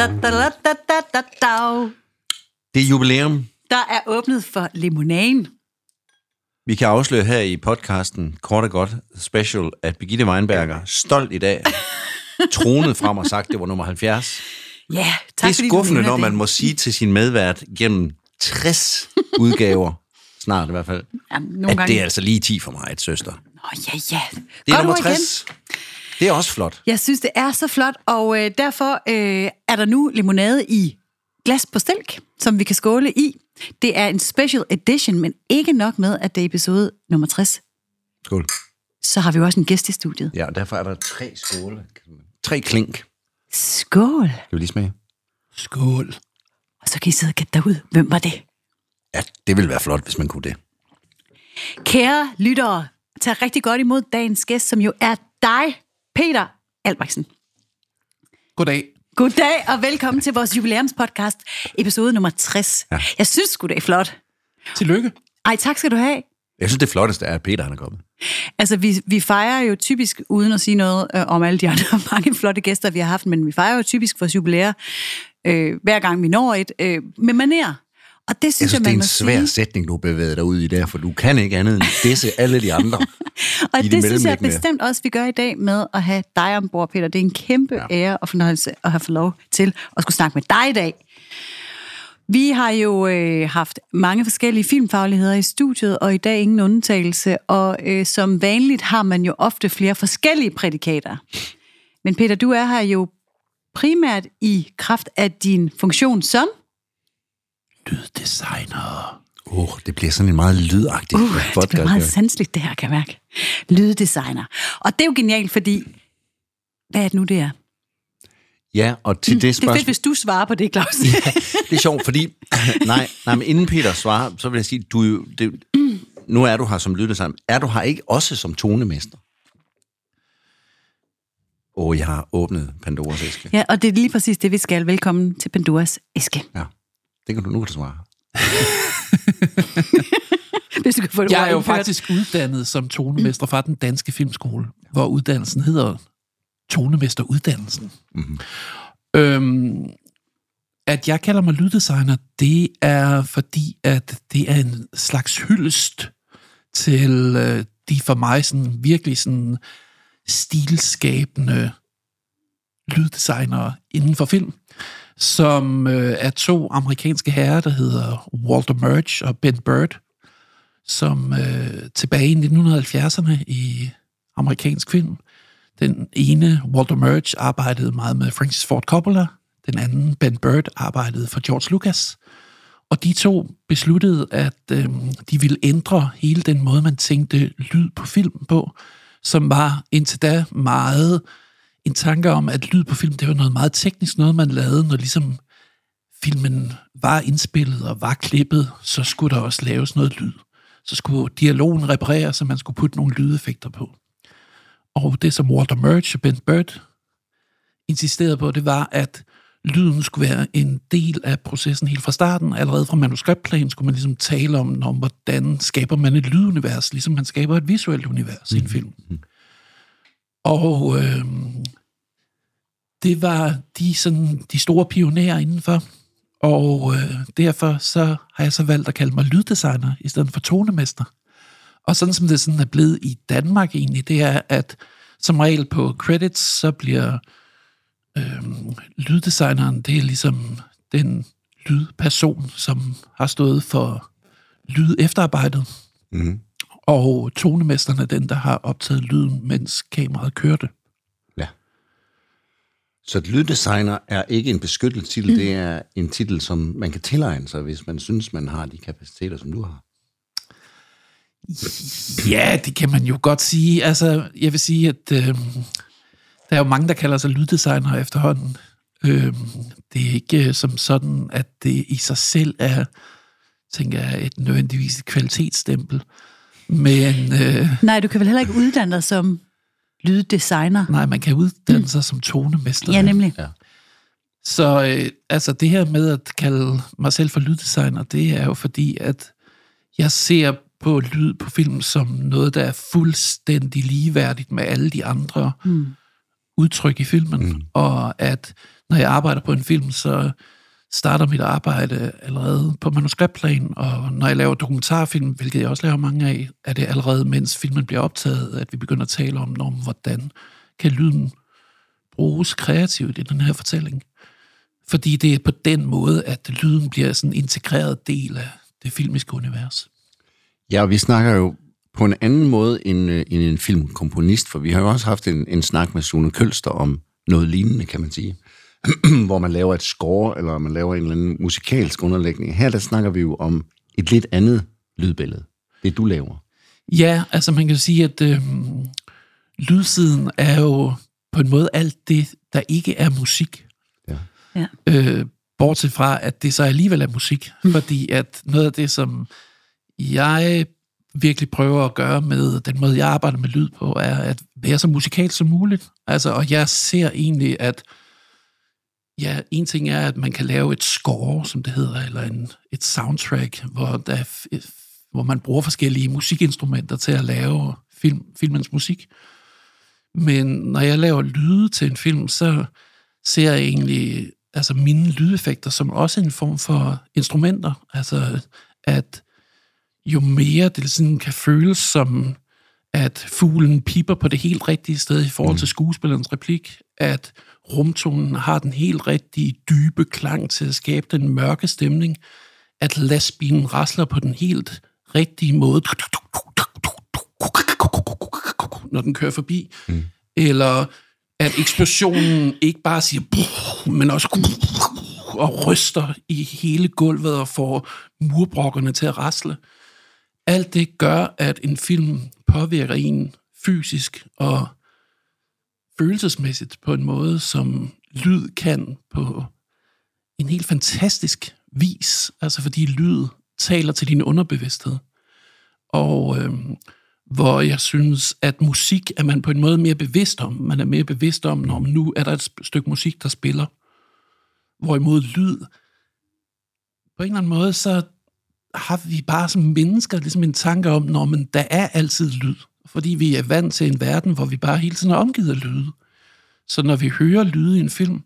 Da, da, da, da, da, da, da. Det er jubilæum. Der er åbnet for limonaden. Vi kan afsløre her i podcasten, kort og godt special, at Birgitte Weinberger stolt i dag tronet frem og sagt, det var nummer 70. Ja, tak det er skuffende, mener når man det. må sige til sin medvært gennem 60 udgaver, snart i hvert fald, Ja, nogle at gange. det er altså lige 10 for mig, et søster. Nå, ja, ja. Det er Godt nummer 60. igen. 60. Det er også flot. Jeg synes, det er så flot, og øh, derfor øh, er der nu limonade i glas på stilk, som vi kan skåle i. Det er en special edition, men ikke nok med, at det er episode nummer 60. Skål. Så har vi jo også en gæst i studiet. Ja, og derfor er der tre skåle. Tre klink. Skål! Skal vi lige smage? Skål. Og så kan I sidde og gætte derud. Hvem var det? Ja, det ville være flot, hvis man kunne det. Kære lyttere, tag rigtig godt imod dagens gæst, som jo er dig, Peter Albrechtsen. Goddag. Goddag og velkommen til vores jubilæumspodcast, episode nummer 60. Ja. Jeg synes sgu, det er flot. Tillykke. Ej, tak skal du have. Jeg synes, det flotteste er, at Peter han er kommet. Altså, vi, vi fejrer jo typisk, uden at sige noget øh, om alle de andre mange flotte gæster, vi har haft, men vi fejrer jo typisk vores jubilæer, øh, hver gang vi når et, øh, med maner. Og det Jeg synes jeg, synes, det er man en svær sige. sætning, du bevæger dig ud i der, for du kan ikke andet end disse alle de andre. Og i de det synes jeg bestemt også, vi gør i dag med at have dig ombord, Peter. Det er en kæmpe ja. ære og fornøjelse at have fået lov til at skulle snakke med dig i dag. Vi har jo øh, haft mange forskellige filmfagligheder i studiet, og i dag ingen undtagelse. Og øh, som vanligt har man jo ofte flere forskellige prædikater. Men Peter, du er her jo primært i kraft af din funktion som Lyddesigner. Åh, oh, det bliver sådan en meget lydagtig Uh, podcast. det bliver meget sanseligt, det her, kan jeg mærke. Lyddesigner. Og det er jo genialt, fordi... Hvad er det nu, det er? Ja, og til det Det er spørgsmål... fedt, hvis du svarer på det, Claus. Det er sjovt, fordi... nej, nej, men inden Peter svarer, så vil jeg sige, du jo... Det, nu er du her som lyddesigner. Er du her ikke også som tonemester? Åh, oh, jeg har åbnet Pandoras æske. ja, og det er lige præcis det, vi skal. Velkommen til Pandoras æske. Ja, det kan du, nu kan du svare. Hvis du kan få det Jeg er jo indført. faktisk uddannet som tonemester fra den danske filmskole, hvor uddannelsen hedder tonemesteruddannelsen. Mm-hmm. Øhm, at jeg kalder mig lyddesigner, det er fordi, at det er en slags hyldest til øh, de for mig sådan, virkelig sådan stilskabende lyddesignere inden for film, som øh, er to amerikanske herrer, der hedder Walter Murch og Ben Bird, som øh, tilbage i 1970'erne i amerikansk film, den ene, Walter Murch, arbejdede meget med Francis Ford Coppola, den anden, Ben Bird, arbejdede for George Lucas. Og de to besluttede, at øh, de ville ændre hele den måde, man tænkte lyd på film på, som var indtil da meget en tanke om, at lyd på film, det var noget meget teknisk, noget man lavede, når ligesom filmen var indspillet og var klippet, så skulle der også laves noget lyd. Så skulle dialogen repareres, så man skulle putte nogle lydeffekter på. Og det, som Walter Murch og Ben Bird insisterede på, det var, at lyden skulle være en del af processen helt fra starten. Allerede fra manuskriptplan skulle man ligesom tale om, om hvordan skaber man et lydunivers, ligesom man skaber et visuelt univers mm. i en film. Og øh, det var de, sådan, de store pionerer indenfor. Og øh, derfor så har jeg så valgt at kalde mig lyddesigner i stedet for tonemester. Og sådan som det sådan er blevet i Danmark egentlig, det er, at som regel på credits, så bliver øh, lyddesigneren, det er ligesom den lydperson, som har stået for lyd efterarbejdet. Mm-hmm. Og tonemesteren er den, der har optaget lyden, mens kameraet kørte. Ja. Så et lyddesigner er ikke en beskyttet titel, mm. det er en titel, som man kan tilegne sig, hvis man synes, man har de kapaciteter, som du har. Ja, det kan man jo godt sige. Altså, jeg vil sige, at øh, der er jo mange, der kalder sig lyddesigner efterhånden. Øh, det er ikke øh, som sådan, at det i sig selv er, tænker jeg, et nødvendigvis et kvalitetsstempel. Men øh, Nej, du kan vel heller ikke uddanne dig som lyddesigner. nej, man kan uddanne sig som tonemester. Ja, nemlig. Ja. Så øh, altså det her med at kalde mig selv for lyddesigner, det er jo fordi, at jeg ser på lyd på film som noget, der er fuldstændig ligeværdigt med alle de andre mm. udtryk i filmen, mm. og at når jeg arbejder på en film, så starter mit arbejde allerede på manuskriptplan, og når jeg laver dokumentarfilm, hvilket jeg også laver mange af, er det allerede, mens filmen bliver optaget, at vi begynder at tale om, om hvordan kan lyden bruges kreativt i den her fortælling. Fordi det er på den måde, at lyden bliver sådan en integreret del af det filmiske univers. Ja, og vi snakker jo på en anden måde end, øh, end en filmkomponist, for vi har jo også haft en, en snak med Sune Kølster om noget lignende, kan man sige. hvor man laver et score, eller man laver en eller anden musikalsk underlægning. Her der snakker vi jo om et lidt andet lydbillede. Det du laver. Ja, altså man kan sige, at øh, lydsiden er jo på en måde alt det, der ikke er musik. Ja. Ja. Øh, bortset fra, at det så alligevel er musik. Mm. Fordi at noget af det, som jeg virkelig prøver at gøre med den måde, jeg arbejder med lyd på, er at være så musikalt som muligt. Altså, og jeg ser egentlig, at ja, en ting er, at man kan lave et score, som det hedder, eller en, et soundtrack, hvor, der, hvor man bruger forskellige musikinstrumenter til at lave film, filmens musik. Men når jeg laver lyde til en film, så ser jeg egentlig altså mine lydeffekter som også en form for instrumenter. Altså, at jo mere det sådan kan føles som, at fuglen piper på det helt rigtige sted i forhold til skuespillerens replik, at rumtonen har den helt rigtige dybe klang til at skabe den mørke stemning, at lastbilen rasler på den helt rigtige måde, når den kører forbi, mm. eller at eksplosionen ikke bare siger, men også og ryster i hele gulvet og får murbrokkerne til at rasle. Alt det gør, at en film påvirker en fysisk og følelsesmæssigt på en måde, som lyd kan på en helt fantastisk vis. Altså fordi lyd taler til din underbevidsthed. Og øh, hvor jeg synes, at musik er man på en måde mere bevidst om. Man er mere bevidst om, når nu er der et stykke musik, der spiller. Hvorimod lyd, på en eller anden måde, så har vi bare som mennesker ligesom en tanke om, når man der er altid lyd. Fordi vi er vant til en verden, hvor vi bare hele tiden er omgivet af lyde. Så når vi hører lyde i en film,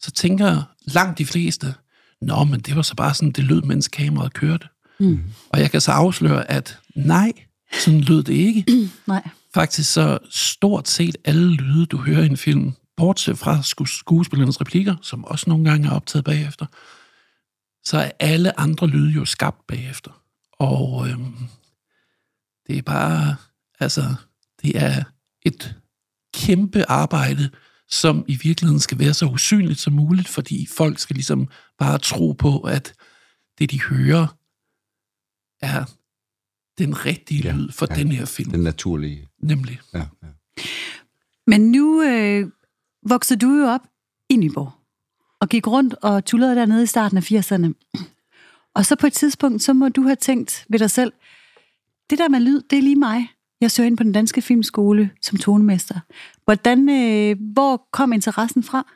så tænker langt de fleste, Nå, men det var så bare sådan, det lød, mens kameraet kørte. Mm. Og jeg kan så afsløre, at nej, sådan lød det ikke. Mm, nej. Faktisk så stort set alle lyde, du hører i en film, bortset fra skuespillernes replikker, som også nogle gange er optaget bagefter, så er alle andre lyde jo skabt bagefter. Og øhm, det er bare, altså, det er et kæmpe arbejde, som i virkeligheden skal være så usynligt som muligt, fordi folk skal ligesom bare tro på, at det, de hører, er den rigtige ja, lyd for ja, den her film. Den naturlige. Nemlig. Ja, ja. Men nu øh, voksede du jo op i Nyborg, og gik rundt og tullede dernede i starten af 80'erne. Og så på et tidspunkt, så må du have tænkt ved dig selv, det der med lyd, det er lige mig. Jeg søger ind på den danske filmskole som tonemester. Hvordan, øh, hvor kom interessen fra?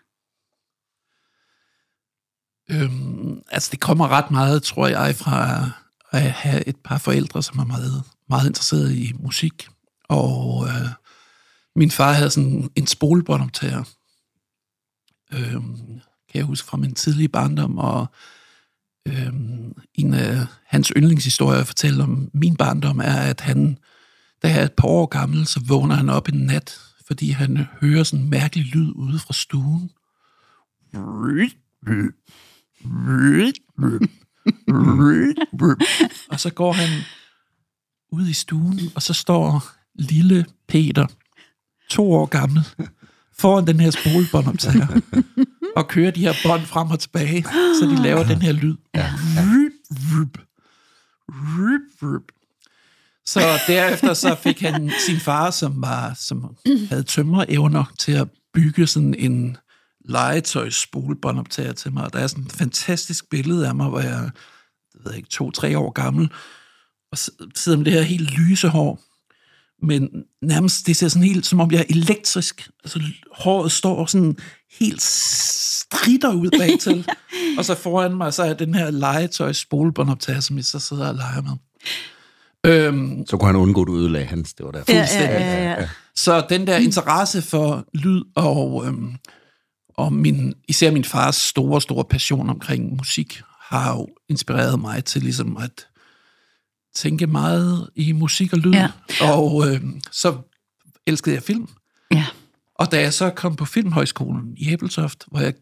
Øhm, altså, det kommer ret meget, tror jeg, fra at have et par forældre, som er meget, meget interesseret i musik. Og øh, min far havde sådan en spolebåndoptager, øhm, kan jeg huske fra min tidlige barndom, og øhm, en af hans yndlingshistorier at fortælle om min barndom er, at han, da jeg er et par år gammel, så vågner han op en nat, fordi han hører sådan en mærkelig lyd ude fra stuen. og så går han ud i stuen, og så står lille Peter, to år gammel, foran den her spolebåndoptager, og kører de her bånd frem og tilbage, så de laver den her lyd. Ja, Så derefter så fik han sin far, som var som havde tømmerevner til at bygge sådan en legetøjs spolebåndoptager til mig. Der er sådan et fantastisk billede af mig, hvor jeg, jeg ved ikke, to-tre år gammel, og sidder med det her helt lyse hår, men nærmest, det ser sådan helt, som om jeg er elektrisk. Altså, håret står sådan helt strider ud bagtil. og så foran mig, så er den her legetøjs spolebåndoptager, som jeg så sidder og leger med. Øhm, Så kunne han undgå, at du ødelagde hans. Det var derfor. Ja, ja, ja, ja. Så den der interesse for lyd og, øhm, og min, især min fars store, store passion omkring musik har jo inspireret mig til ligesom at tænke meget i musik og lyd. Ja. Og øhm, så elskede jeg film. Ja. Og da jeg så kom på Filmhøjskolen i Æbeltoft, hvor jeg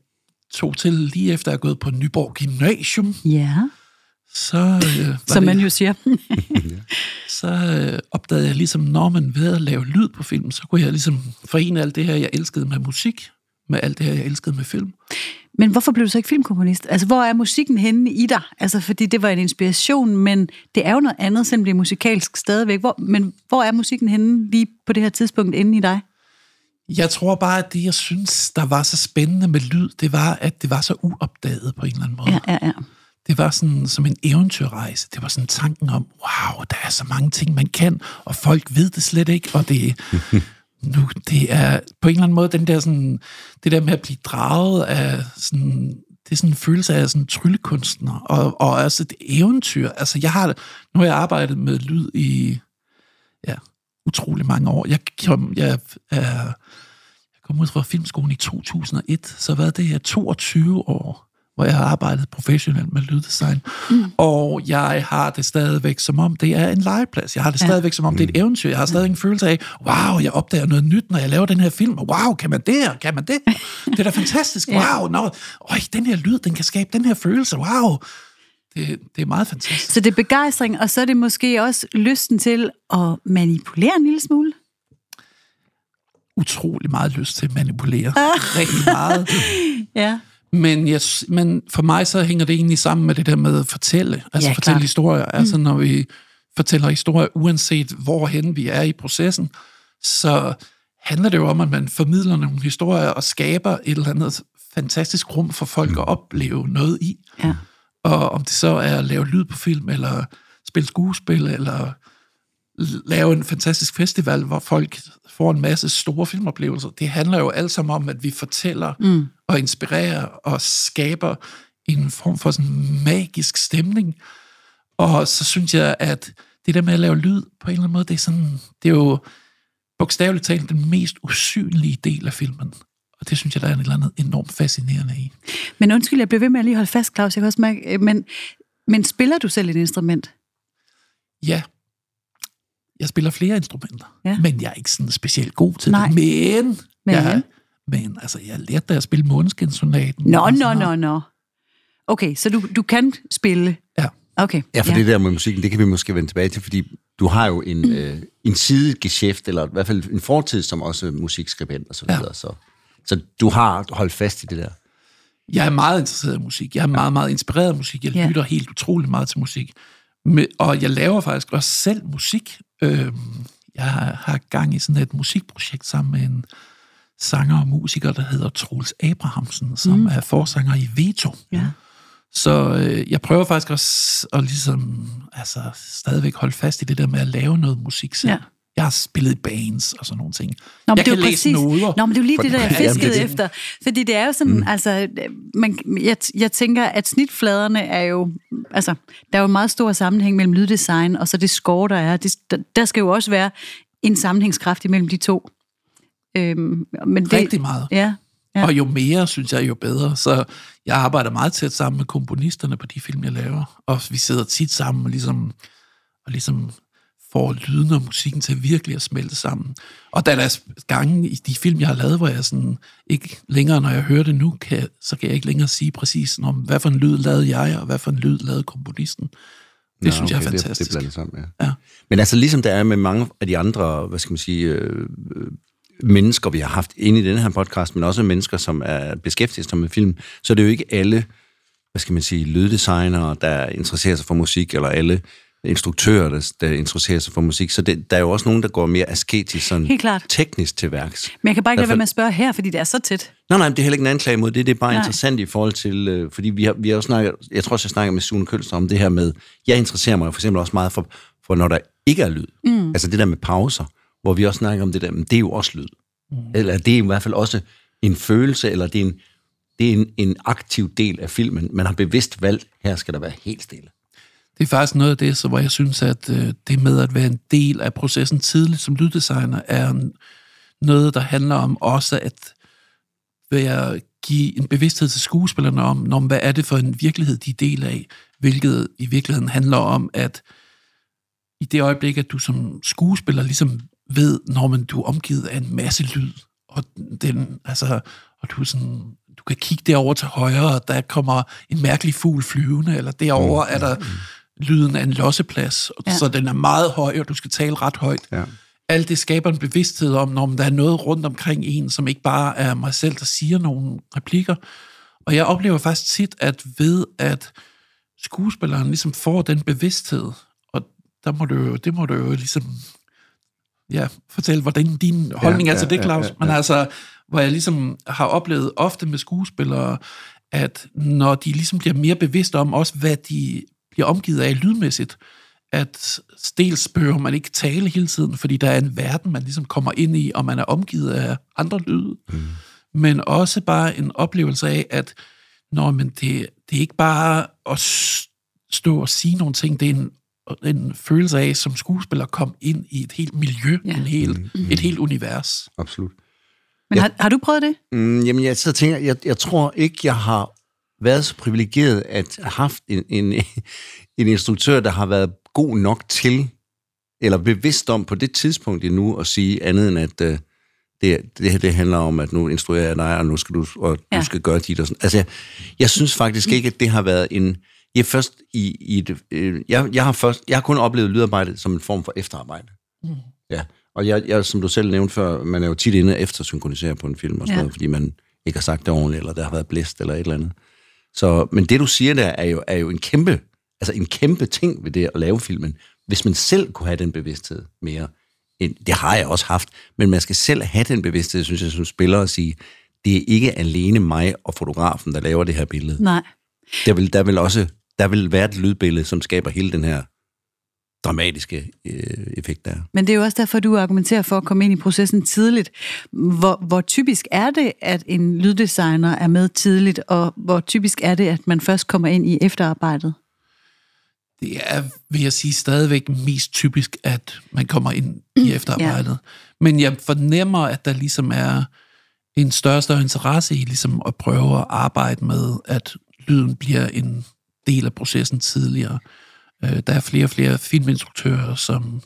tog til lige efter at have gået på Nyborg Gymnasium, Ja, så, øh, som man jo siger. så øh, opdagede jeg ligesom, når man ved at lave lyd på film, så kunne jeg ligesom forene alt det her, jeg elskede med musik, med alt det her, jeg elskede med film. Men hvorfor blev du så ikke filmkomponist? Altså, hvor er musikken henne i dig? Altså, fordi det var en inspiration, men det er jo noget andet, selvom det er musikalsk stadigvæk. Hvor, men hvor er musikken henne lige på det her tidspunkt inde i dig? Jeg tror bare, at det, jeg synes, der var så spændende med lyd, det var, at det var så uopdaget på en eller anden måde. Ja, ja, ja. Det var sådan som en eventyrrejse. Det var sådan tanken om, wow, der er så mange ting, man kan, og folk ved det slet ikke, og det, nu, det er på en eller anden måde den der sådan, det der med at blive draget af sådan, det er sådan en følelse af sådan en tryllekunstner, og, og altså et eventyr. Altså jeg har, nu har jeg arbejdet med lyd i, ja, utrolig mange år. Jeg kom, jeg er, jeg kom ud fra filmskolen i 2001, så hvad det er 22 år, hvor jeg har arbejdet professionelt med lyddesign. Mm. Og jeg har det stadigvæk som om, det er en legeplads. Jeg har det Ja. stadigvæk som om, det er et eventyr. Jeg har stadig en følelse af, wow, jeg opdager noget nyt, når jeg laver den her film. Wow, kan man det her? Kan man det? Det er da fantastisk. Ja. Wow, no. Øj, den her lyd, den kan skabe den her følelse. Wow. Det, det er meget fantastisk. Så det er begejstring, og så er det måske også lysten til at manipulere en lille smule. Utrolig meget lyst til at manipulere. Rigtig meget. Ja. Men, jeg, men for mig så hænger det egentlig sammen med det der med at fortælle. Altså Ja, fortælle klart. historier. Altså når vi fortæller historier, uanset hvorhen vi er i processen, så handler det jo om, at man formidler nogle historier og skaber et eller andet fantastisk rum for folk at opleve noget i. Ja. Og om det så er at lave lyd på film, eller spille skuespil, eller lave en fantastisk festival, hvor folk får en masse store filmoplevelser. Det handler jo alt sammen om, at vi fortæller mm. og inspirerer og skaber en form for sådan magisk stemning. Og så synes jeg, at det der med at lave lyd på en eller anden måde, det er, sådan, det er jo bogstaveligt talt den mest usynlige del af filmen. Og det synes jeg, der er et eller andet enormt fascinerende i. Men undskyld, jeg bliver ved med at lige holde fast, Claus. Jeg kan også mærke, øh, men, men spiller du selv et instrument? Ja, jeg spiller flere instrumenter, Ja. ja. men jeg er ikke sådan specielt god til Nej. det. Men, Men? men? Jeg, men altså, jeg lærte da at spille Måneskinsonaten. Nå, nå, sådan nå, noget. nå. Okay, så du, du kan spille? Ja. Okay. Ja, for ja. det der med musikken, det kan vi måske vende tilbage til, fordi du har jo en, mm. øh, en sidegeschæft, eller i hvert fald en fortid som også musikskribent og så Ja. videre. Så, så du har holdt fast i det der. Jeg er meget interesseret i musik. Jeg er meget, meget inspireret af musik. Jeg Ja. lytter helt utrolig meget til musik. Men, og jeg laver faktisk også selv musik. Øhm, jeg har gang i sådan et musikprojekt sammen med en sanger og musiker, der hedder Troels Abrahamsen, som mm. er forsanger i Veto. Ja. Så øh, jeg prøver faktisk også at ligesom, altså, stadigvæk holde fast i det der med at lave noget musik selv. Ja. Jeg har spillet bands og sådan nogle ting. Nå, men jeg det kan jo læse præcis, noder. Nå, men det er jo lige det, der jeg fiskede det er efter. Fordi det er jo sådan, mm. altså, man, jeg, jeg tænker, at snitfladerne er jo, altså, der er jo en meget stor sammenhæng mellem lyddesign og så det score, der er. Det, der, der skal jo også være en sammenhængskraft imellem de to. Øhm, men det, Rigtig meget. Ja. Ja. Og jo mere, synes jeg, jo bedre. Så jeg arbejder meget tæt sammen med komponisterne på de film, jeg laver. Og vi sidder tit sammen og ligesom, og ligesom får lyden og musikken til virkelig at smelte sammen. Og der er gange i de film, jeg har lavet, hvor jeg sådan ikke længere, når jeg hører det nu, kan, så kan jeg ikke længere sige præcis, om hvad for en lyd lavede jeg, og hvad for en lyd lavede komponisten. Det Nå, synes jeg er fantastisk. Det, det blandet sammen, ja. Ja. Men altså ligesom der er med mange af de andre, hvad skal man sige, øh, øh, mennesker, vi har haft inde i denne her podcast, men også mennesker, som er beskæftiget sig med film, så er det jo ikke alle, hvad skal man sige, lyddesignere, der interesserer sig for musik, eller alle instruktører, der, der interesserer sig for musik. Så det, der er jo også nogen, der går mere asketisk, sådan Helt klart. teknisk til værks. Men jeg kan bare ikke lade være med at spørge her, fordi det er så tæt. Nej, nej, det er heller ikke en anklage mod det. Det er bare Nej. interessant i forhold til, øh, fordi vi har, vi har jo snakket, jeg tror også, jeg snakker med Sune Kølster om det her med, jeg interesserer mig for eksempel også meget for, for når der ikke er lyd. Mm. Altså det der med pauser, hvor vi også snakker om det der, men det er jo også lyd. Mm. Eller det er i hvert fald også en følelse, eller det er en, det er en, en aktiv del af filmen. Man har bevidst valgt, her skal der være helt stille det er faktisk noget af det, så hvor jeg synes, at øh, det med at være en del af processen tidligt som lyddesigner, er noget, der handler om også at være, give en bevidsthed til skuespillerne om, når, hvad er det for en virkelighed, de er del af, hvilket i virkeligheden handler om, at i det øjeblik, at du som skuespiller ligesom ved, når man du er omgivet af en masse lyd, og, den, altså, og du, sådan, du kan kigge derover til højre, og der kommer en mærkelig fugl flyvende, eller derover mm. er der mm lyden af en losseplads, ja. så den er meget høj, og du skal tale ret højt. Ja. Alt det skaber en bevidsthed om, når der er noget rundt omkring en, som ikke bare er mig selv, der siger nogle replikker. Og jeg oplever faktisk tit, at ved at skuespilleren ligesom får den bevidsthed, og der må du jo, det må du jo ligesom ja, fortælle, hvordan din holdning ja, er til det, Claus. Ja, ja, ja. Men altså, hvor jeg ligesom har oplevet ofte med skuespillere, at når de ligesom bliver mere bevidste om også, hvad de bliver omgivet af lydmæssigt, at dels behøver man ikke tale hele tiden, fordi der er en verden, man ligesom kommer ind i, og man er omgivet af andre lyde. Mm. Men også bare en oplevelse af, at når man det, det er ikke bare at stå og sige nogle ting, det er en, en følelse af, som skuespiller kom ind i et helt miljø, ja. en helt, mm. et helt univers. Absolut. Men har, har du prøvet det? Mm, jamen, jeg sidder og tænker, jeg, jeg tror ikke, jeg har været så privilegeret at have haft en, en, en instruktør, der har været god nok til, eller bevidst om på det tidspunkt endnu, at sige andet end, at uh, det, det her det handler om, at nu instruerer jeg dig, og nu skal du, og ja. du skal gøre dit og sådan. Altså, jeg, jeg synes faktisk ikke, at det har været en... Jeg, først i, i et, øh, jeg, jeg, har først, jeg har kun oplevet lydarbejde som en form for efterarbejde. Mm. Ja. Og jeg, jeg, som du selv nævnte før, man er jo tit inde efter synkronisere på en film og sådan ja. noget, fordi man ikke har sagt det ordentligt, eller der har været blæst eller et eller andet. Så, men det du siger der, er jo, er jo en kæmpe, altså en kæmpe ting ved det at lave filmen, hvis man selv kunne have den bevidsthed mere. Det har jeg også haft, men man skal selv have den bevidsthed, synes jeg, som spiller og sige, det er ikke alene mig og fotografen, der laver det her billede. Nej. Der vil, der vil også der vil være et lydbillede, som skaber hele den her dramatiske øh, effekt der. Men det er jo også derfor, du argumenterer for at komme ind i processen tidligt. Hvor, hvor typisk er det, at en lyddesigner er med tidligt, og hvor typisk er det, at man først kommer ind i efterarbejdet? Det er, vil jeg sige, stadigvæk mest typisk, at man kommer ind i efterarbejdet. Ja. Men jeg fornemmer, at der ligesom er en større og større interesse i ligesom at prøve at arbejde med, at lyden bliver en del af processen tidligere. Øh, der er flere og flere filminstruktører, som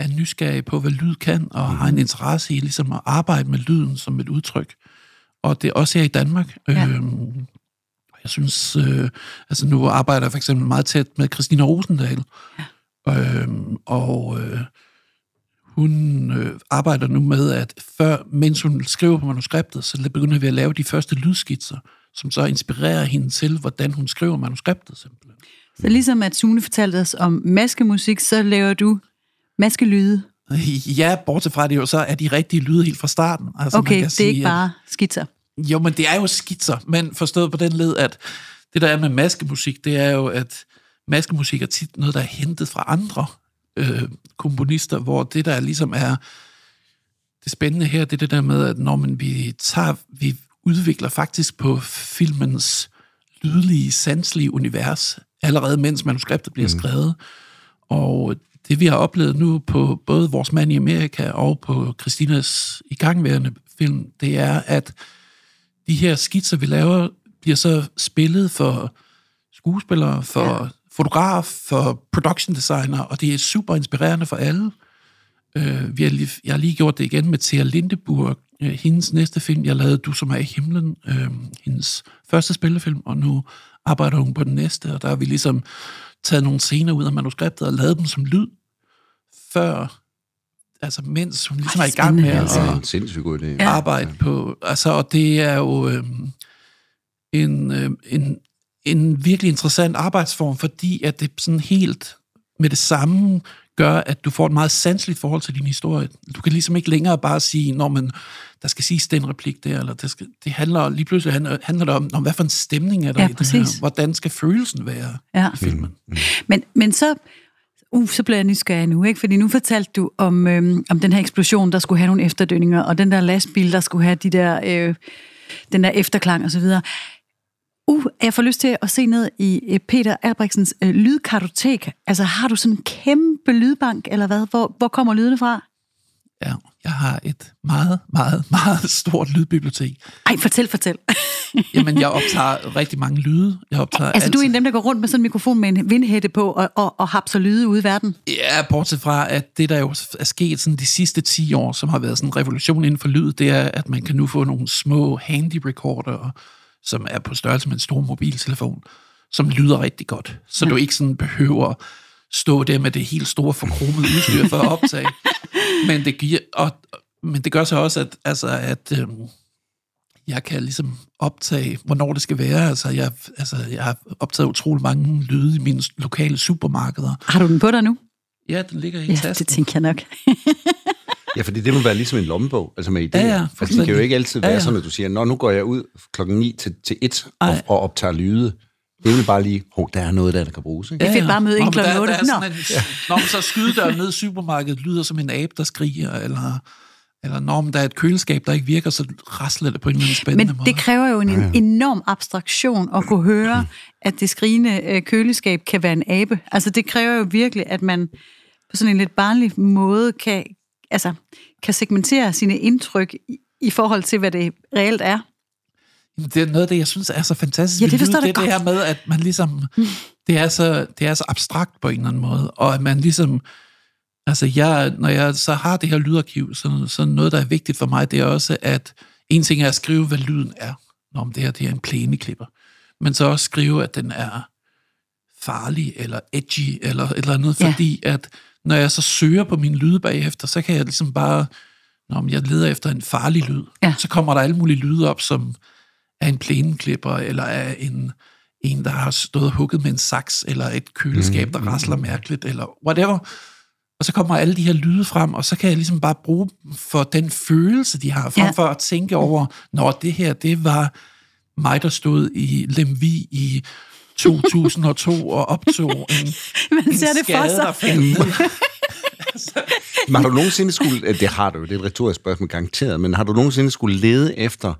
er nysgerrige på, hvad lyd kan, og har en interesse i ligesom at arbejde med lyden som et udtryk. Og det er også her i Danmark. Ja. Øhm, jeg synes, øh, altså nu arbejder jeg for eksempel meget tæt med Christina Rosendal, ja. øhm, og øh, hun øh, arbejder nu med, at før, mens hun skriver på manuskriptet, så begynder vi at lave de første lydskitser, som så inspirerer hende til, hvordan hun skriver manuskriptet simpelthen. Så ligesom at Sune fortalte os om maskemusik, så laver du maskelyde. Ja, bortset fra det jo, så er de rigtige lyde helt fra starten. Altså, okay, man kan det er sige, ikke bare skitser. Jo, men det er jo skitser, men forstået på den led, at det der er med maskemusik, det er jo, at maskemusik er tit noget, der er hentet fra andre øh, komponister, hvor det der ligesom er det spændende her, det er det der med, at når man, vi tager, vi udvikler faktisk på filmens lydlige, sanselige univers, allerede mens manuskriptet bliver mm. skrevet. Og det vi har oplevet nu på både Vores Mand i Amerika og på Christinas igangværende film, det er, at de her skitser, vi laver, bliver så spillet for skuespillere, for ja. fotograf, for production designer, og det er super inspirerende for alle. Uh, vi har lige, jeg har lige gjort det igen med Thea Lindeburg, uh, hendes næste film, jeg lavede Du som er i himlen, uh, hendes første spillefilm, og nu arbejder hun på den næste, og der har vi ligesom taget nogle scener ud af manuskriptet og lavet dem som lyd, før, altså mens hun ligesom Ej, er i gang med at altså. en god idé. arbejde ja. på, altså, og det er jo øh, en, øh, en, en virkelig interessant arbejdsform, fordi at det sådan helt med det samme gør, at du får et meget sanseligt forhold til din historie. Du kan ligesom ikke længere bare sige, når man, der skal siges den replik der, eller det, skal, det handler lige pludselig handler, handler det om, om, hvad for en stemning er der ja, i det her, hvordan skal følelsen være ja. i filmen. Mm. Men, men så, uh, så bliver jeg nysgerrig nu, ikke? fordi nu fortalte du om, øhm, om den her eksplosion, der skulle have nogle efterdønninger, og den der lastbil, der skulle have de der, øh, den der efterklang osv., Uh, jeg får lyst til at se ned i øh, Peter Albrechtsens øh, lydkartotek. Altså, har du sådan en kæmpe lydbank, eller hvad? Hvor, hvor kommer lydene fra? Ja, jeg har et meget, meget, meget stort lydbibliotek. Ej, fortæl, fortæl. Jamen, jeg optager rigtig mange lyde. Jeg optager altså, du er en altid- af dem, der går rundt med sådan en mikrofon med en vindhætte på og, og, og hapser lyde ude i verden. Ja, bortset fra, at det, der jo er sket sådan de sidste 10 år, som har været sådan en revolution inden for lyd, det er, at man kan nu få nogle små handy recorder, som er på størrelse med en stor mobiltelefon, som lyder rigtig godt. Så du ikke sådan behøver stå der med det helt store forkromede udstyr for at optage. men, det giver, og, men det gør så også, at, altså, at øhm, jeg kan ligesom optage, hvornår det skal være. Altså, jeg, altså, jeg har optaget utrolig mange lyde i mine lokale supermarkeder. Har du den på dig nu? Ja, den ligger i Ja, tasken. det tænker jeg nok. Ja, fordi det må være ligesom en lommebog, altså med idéer. Ja, ja, altså, det kan jo ikke altid Ja, være ja. sådan, at du siger, Nå, nu går jeg ud klokken 9 til, til 1 og, og optager lyde. Det er vel bare lige, hov, der er noget der, der kan bruges. Ikke? Det er fedt bare at møde Nå, men klokken der- otte. Der er Nå. sådan en, Når man så skydedøren ned i supermarkedet lyder som en abe, der skriger, eller, eller når der er et køleskab, der ikke virker, så rasler det på en eller anden spændende Men måde. det kræver jo en ja. enorm abstraktion at kunne høre, at det skrigende øh, køleskab kan være en abe. Altså det kræver jo virkelig, at man på sådan en lidt barnlig måde kan, altså, kan segmentere sine indtryk i, i forhold til, hvad det reelt er. Jamen, det er noget af det, jeg synes er så fantastisk. Ja, det forstår det, det godt. her med, at man ligesom... Det er, så, det er så abstrakt på en eller anden måde, og at man ligesom... Altså, jeg, når jeg så har det her lydarkiv, så, så noget, der er vigtigt for mig, det er også, at en ting er at skrive, hvad lyden er. Nå, men det her det er en plæneklipper. Men så også skrive, at den er farlig, eller edgy, eller et eller andet, Ja. fordi at når jeg så søger på min lyde bagefter, så kan jeg ligesom bare, når jeg leder efter en farlig lyd, Ja. så kommer der alle mulige lyde op, som er en plæneklipper, eller er en, en, der har stået og hugget med en saks, eller et køleskab, der rasler mærkeligt, eller whatever. Og så kommer alle de her lyde frem, og så kan jeg ligesom bare bruge dem for den følelse, de har, frem Ja. for at tænke over, når det her, det var mig, der stod i Lemvi i 2002 og optog en, Man en ser det for sig. ned. Men har du nogensinde skulle, det har du jo, det er et retorisk spørgsmål garanteret, men har du nogensinde skulle lede efter,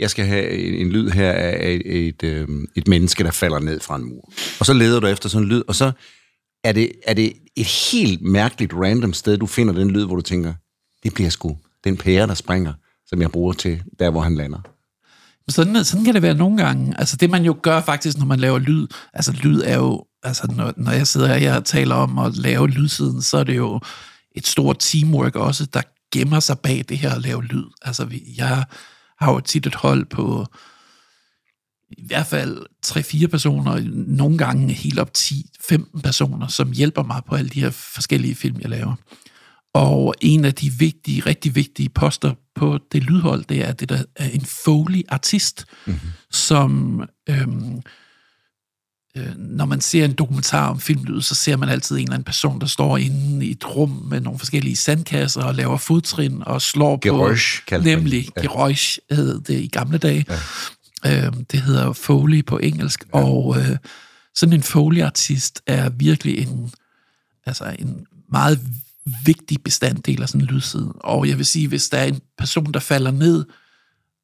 jeg skal have en, en lyd her af et, et, øh, et menneske, der falder ned fra en mur. Og så leder du efter sådan en lyd, og så er det, er det et helt mærkeligt random sted, du finder den lyd, hvor du tænker, det bliver sgu den pære, der springer, som jeg bruger til der, hvor han lander. Sådan, sådan kan det være nogle gange. Altså det, man jo gør faktisk, når man laver lyd, altså lyd er jo, altså når, når jeg sidder her og taler om at lave lydsiden, så er det jo et stort teamwork også, der gemmer sig bag det her at lave lyd. Altså vi, jeg har jo tit et hold på i hvert fald 3-4 personer, nogle gange helt op 10-15 personer, som hjælper mig på alle de her forskellige film, jeg laver. Og en af de vigtige, rigtig vigtige poster på det lydhold, det er det, der er en Foley-artist, mm-hmm. som øhm, øh, når man ser en dokumentar om filmlyd, så ser man altid en eller anden person, der står inde i et rum med nogle forskellige sandkasser og laver fodtrin og slår Geräusch på... Nemlig, Ja. Geräusch hed det i gamle dage. Ja. Øhm, det hedder Foley på engelsk, ja. og øh, sådan en Foley-artist er virkelig en, altså en meget vigtig bestanddel af sådan en lydside. Og jeg vil sige, hvis der er en person, der falder ned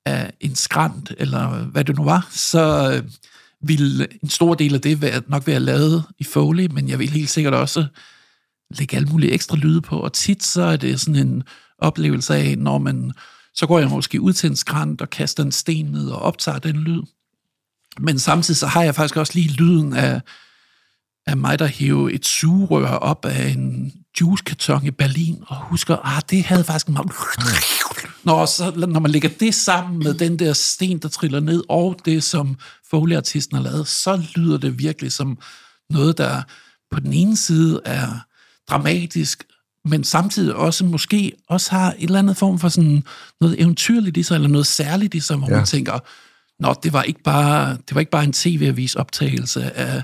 af en skrant, eller hvad det nu var, så øh, vil en stor del af det være, nok være lavet i Foley, men jeg vil helt sikkert også lægge alle mulige ekstra lyde på, og tit så er det sådan en oplevelse af, når man, så går jeg måske ud til en skrant og kaster en sten ned og optager den lyd. Men samtidig så har jeg faktisk også lige lyden af, af mig, der hæver et sugerør op af en juicekarton i Berlin, og husker, ah, det havde faktisk en meget... Når, så, når man lægger det sammen med den der sten, der triller ned, og det, som Foley-artisten har lavet, så lyder det virkelig som noget, der på den ene side er dramatisk, men samtidig også måske også har en eller anden form for sådan noget eventyrligt i sig, eller noget særligt i sig, hvor ja. man tænker, Nå, det var ikke bare, det var ikke bare en tv-avis optagelse af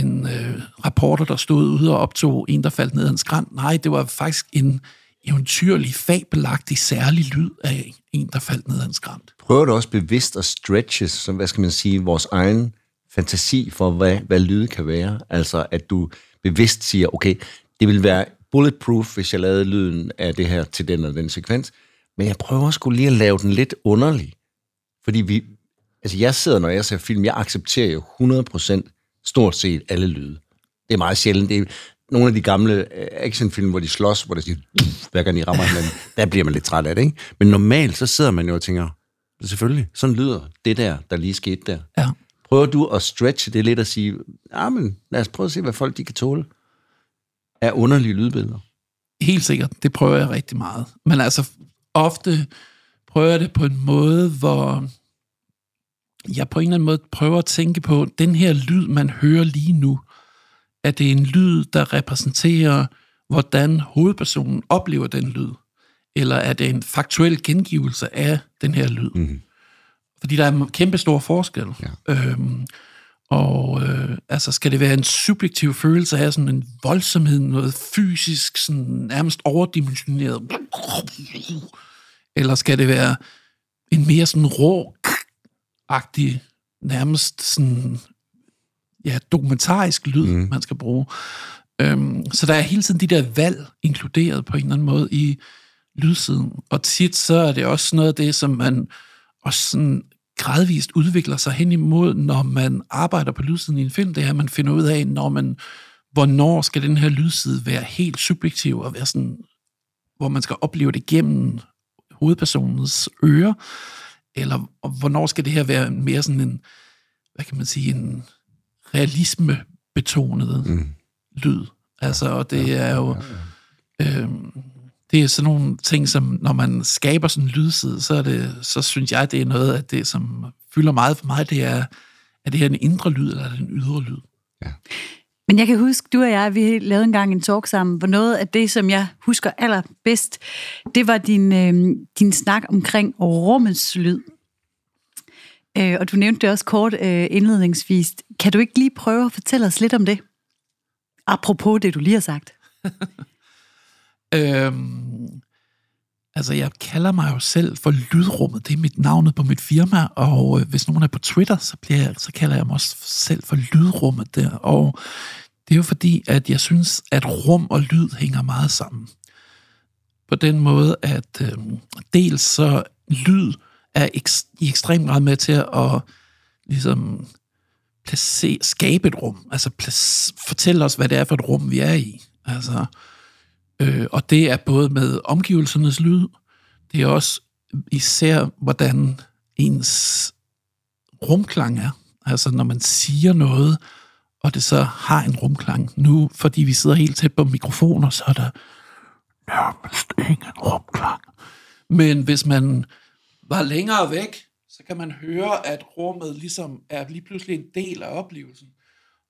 en øh, rapporter, der stod ude og optog en, der faldt ned ad en skrant. Nej, det var faktisk en eventyrlig, fabelagtig, særlig lyd af en, der faldt ned ad en skrant. Prøver du også bevidst at stretches, som, hvad skal man sige, vores egen fantasi for, hvad, hvad lyd kan være? Altså, at du bevidst siger, okay, det vil være bulletproof, hvis jeg lavede lyden af det her til den og den sekvens, men jeg prøver også lige at lave den lidt underlig, fordi vi, Altså, jeg sidder, når jeg ser film, jeg accepterer jo 100% stort set alle lyde. Det er meget sjældent. Det er nogle af de gamle øh, actionfilm, hvor de slås, hvor der siger, hver gang de rammer hinanden, der bliver man lidt træt af det, ikke? Men normalt, så sidder man jo og tænker, selvfølgelig, sådan lyder det der, der lige skete der. Ja. Prøver du at stretche det lidt og sige, ja, men lad os prøve at se, hvad folk de kan tåle af underlige lydbilleder. Helt sikkert, det prøver jeg rigtig meget. Men altså, ofte prøver jeg det på en måde, hvor jeg på en eller anden måde prøver at tænke på, den her lyd, man hører lige nu, er det en lyd, der repræsenterer, hvordan hovedpersonen oplever den lyd? Eller er det en faktuel gengivelse af den her lyd? Mhm. Fordi der er en kæmpe stor forskel. Ja. Øhm, og øh, altså, skal det være en subjektiv følelse af sådan en voldsomhed, noget fysisk, sådan nærmest overdimensioneret? Eller skal det være en mere sådan rå-agtig, nærmest sådan, ja, dokumentarisk lyd, mm. man skal bruge? Øhm, så der er hele tiden de der valg inkluderet på en eller anden måde i lydsiden. Og tit så er det også noget af det, som man også sådan gradvist udvikler sig hen imod, når man arbejder på lydsiden i en film, det er, at man finder ud af, når man, hvornår skal den her lydside være helt subjektiv og være sådan, hvor man skal opleve det gennem hovedpersonens ører, eller og hvornår skal det her være mere sådan en, hvad kan man sige, en realisme-betonet mm. lyd. Altså, og det er jo, øhm, det er sådan nogle ting, som når man skaber sådan en lydside, så, er det, så synes jeg, det er noget af det, som fylder meget for mig, det er, er det her en indre lyd, eller er det en ydre lyd? Men jeg kan huske, du og jeg, vi lavede engang en talk sammen, hvor noget af det, som jeg husker allerbedst, det var din, øh, din snak omkring rummets lyd. Øh, og du nævnte det også kort øh, indledningsvis. Kan du ikke lige prøve at fortælle os lidt om det? Apropos det, du lige har sagt. Øhm, altså, jeg kalder mig jo selv for Lydrummet. Det er mit navnet på mit firma, og øh, hvis nogen er på Twitter, så, bliver jeg, så kalder jeg mig også selv for Lydrummet der. Og det er jo fordi, at jeg synes, at rum og lyd hænger meget sammen. På den måde, at øh, dels så lyd er ekst, i ekstrem grad med til at ligesom placere, skabe et rum. Altså plac- fortælle os, hvad det er for et rum, vi er i. Altså, Øh, Øh, og det er både med omgivelsernes lyd, det er også især, hvordan ens rumklang er. Altså når man siger noget, og det så har en rumklang. Nu, fordi vi sidder helt tæt på mikrofoner, så er der nærmest ingen rumklang. Men hvis man var længere væk, så kan man høre, at rummet ligesom er lige pludselig en del af oplevelsen.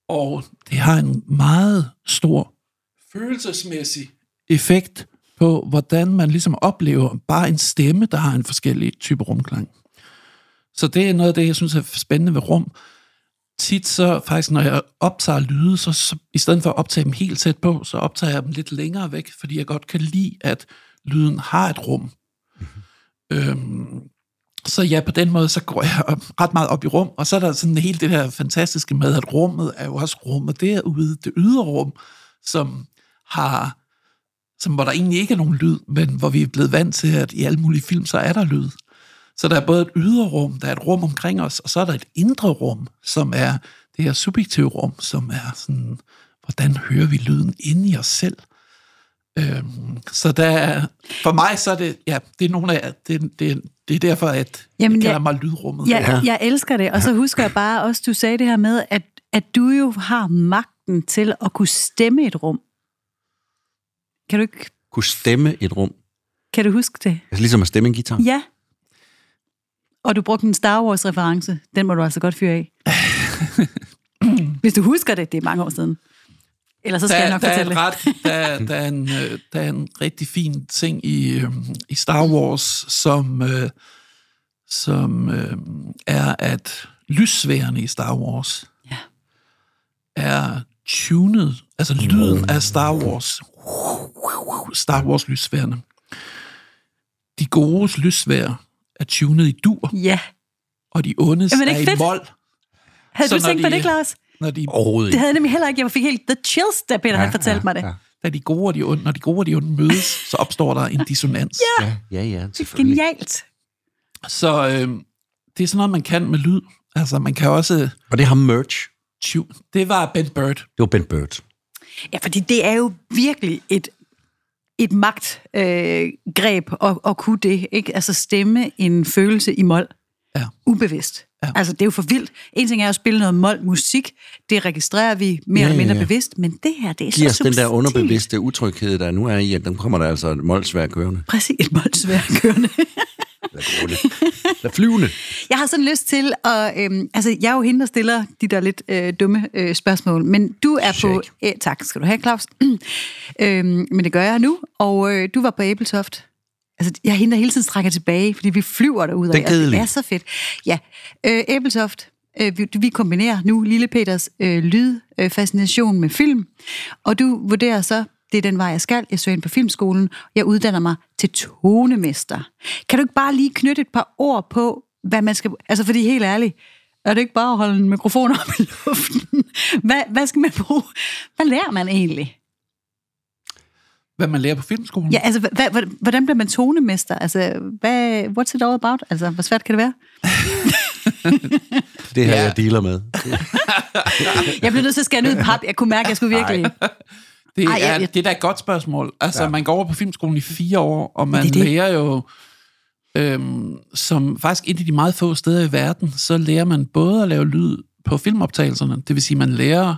Og det har en meget stor følelsesmæssig effekt på, hvordan man ligesom oplever bare en stemme, der har en forskellig type rumklang. Så det er noget af det, jeg synes er spændende ved rum. Tit så faktisk, når jeg optager lyde, så, så i stedet for at optage dem helt tæt på, så optager jeg dem lidt længere væk, fordi jeg godt kan lide, at lyden har et rum. Mm-hmm. Øhm, så ja, på den måde, så går jeg op, ret meget op i rum, og så er der sådan helt det her fantastiske med, at rummet er jo også rummet derude, det ydre rum, som har som hvor der egentlig ikke er nogen lyd, men hvor vi er blevet vant til, at i alle mulige film, så er der lyd. Så der er både et ydre rum, der er et rum omkring os, og så er der et indre rum, som er det her subjektive rum, som er sådan, hvordan hører vi lyden inde i os selv? Øhm, så der er, for mig så er det, ja, det er nogle af, det, det, det er derfor, at Jamen, jeg kalder jeg, mig lydrummet. Ja, ja, jeg elsker det, og så husker jeg bare også, du sagde det her med, at, at du jo har magten til at kunne stemme et rum. Kan du ikke... Kunne stemme et rum. Kan du huske det? Altså ligesom at stemme en guitar. Ja. Og du brugte en Star Wars-reference. Den må du altså godt fyre af. Hvis du husker det, det er mange år siden. Ellers så skal der, jeg nok der fortælle er ret, der, der, er en, øh, der er en rigtig fin ting i, øh, i Star Wars, som, øh, som er, at lyssværene i Star Wars Ja. er tunet, altså lyden af Star Wars, Star Wars lyssværene. De gode lyssvær er tunet i dur. Ja. og de ondes Jamen, er er i fedt? vold. Havde Så du tænkt på de- det, Claus? Når de, Overhovedet Det havde jeg nemlig heller ikke. Jeg fik helt the chills, da Peter ja, han fortalte mig det. Ja, da de gode og de onde, når de gode og de onde mødes, så opstår der en dissonans. Ja, ja, ja, det er genialt. Så øh, det er sådan noget, man kan med lyd. Altså, man kan også... Og det har merch. Det var Ben Bird. Det var Ben Bird. Ja, fordi det er jo virkelig et, et magtgreb øh, at, at kunne det. Ikke? Altså stemme en følelse i mål. Ja. Ubevidst. Ja. Altså, det er jo for vildt. En ting er at spille noget mål musik. Det registrerer vi mere Ja, eller mindre ja, ja. bevidst. Men det her, det er Giver så os den der subtilt. underbevidste utryghed, der nu er i, at den kommer der altså et målsvær kørende. Præcis, et målsvær kørende. Eller gående. Eller flyvende. Jeg har sådan lyst til at... Øhm, altså, jeg er jo hende, der stiller de der lidt øh, dumme øh, spørgsmål, men du er på... Check. Øh, tak skal du have, Claus. øhm, men det gør jeg nu, og øh, du var på Æbeltoft. Altså, jeg er hende, der hele tiden strækker tilbage, fordi vi flyver derud. Det er kedeligt. Det er så fedt. Ja, øh, Æbeltoft. Øh, vi, vi kombinerer nu Lille Peters øh, lydfascination med film, og du vurderer så, det er den vej, jeg skal. Jeg søger ind på filmskolen. Jeg uddanner mig til tonemester. Kan du ikke bare lige knytte et par ord på, hvad man skal... Altså, fordi helt ærligt, er det ikke bare at holde en mikrofon op i luften? Hvad, hvad skal man bruge? Hvad lærer man egentlig? Hvad man lærer på filmskolen. Ja, altså, hvad, hvad, hvordan bliver man tonemester? Altså, hvad, what's it all about? Altså, hvor svært kan det være? Det her, Ja. jeg dealer med. Jeg blev nødt til at skære ud pap. Jeg kunne mærke, at jeg skulle virkelig... Det er, Ej, jeg- jeg- det er da et godt spørgsmål. Altså, ja. man går over på filmskolen i fire år, og man Det er det. lærer jo, øhm, som faktisk et af de meget få steder i verden, så lærer man både at lave lyd på filmoptagelserne, det vil sige, man lærer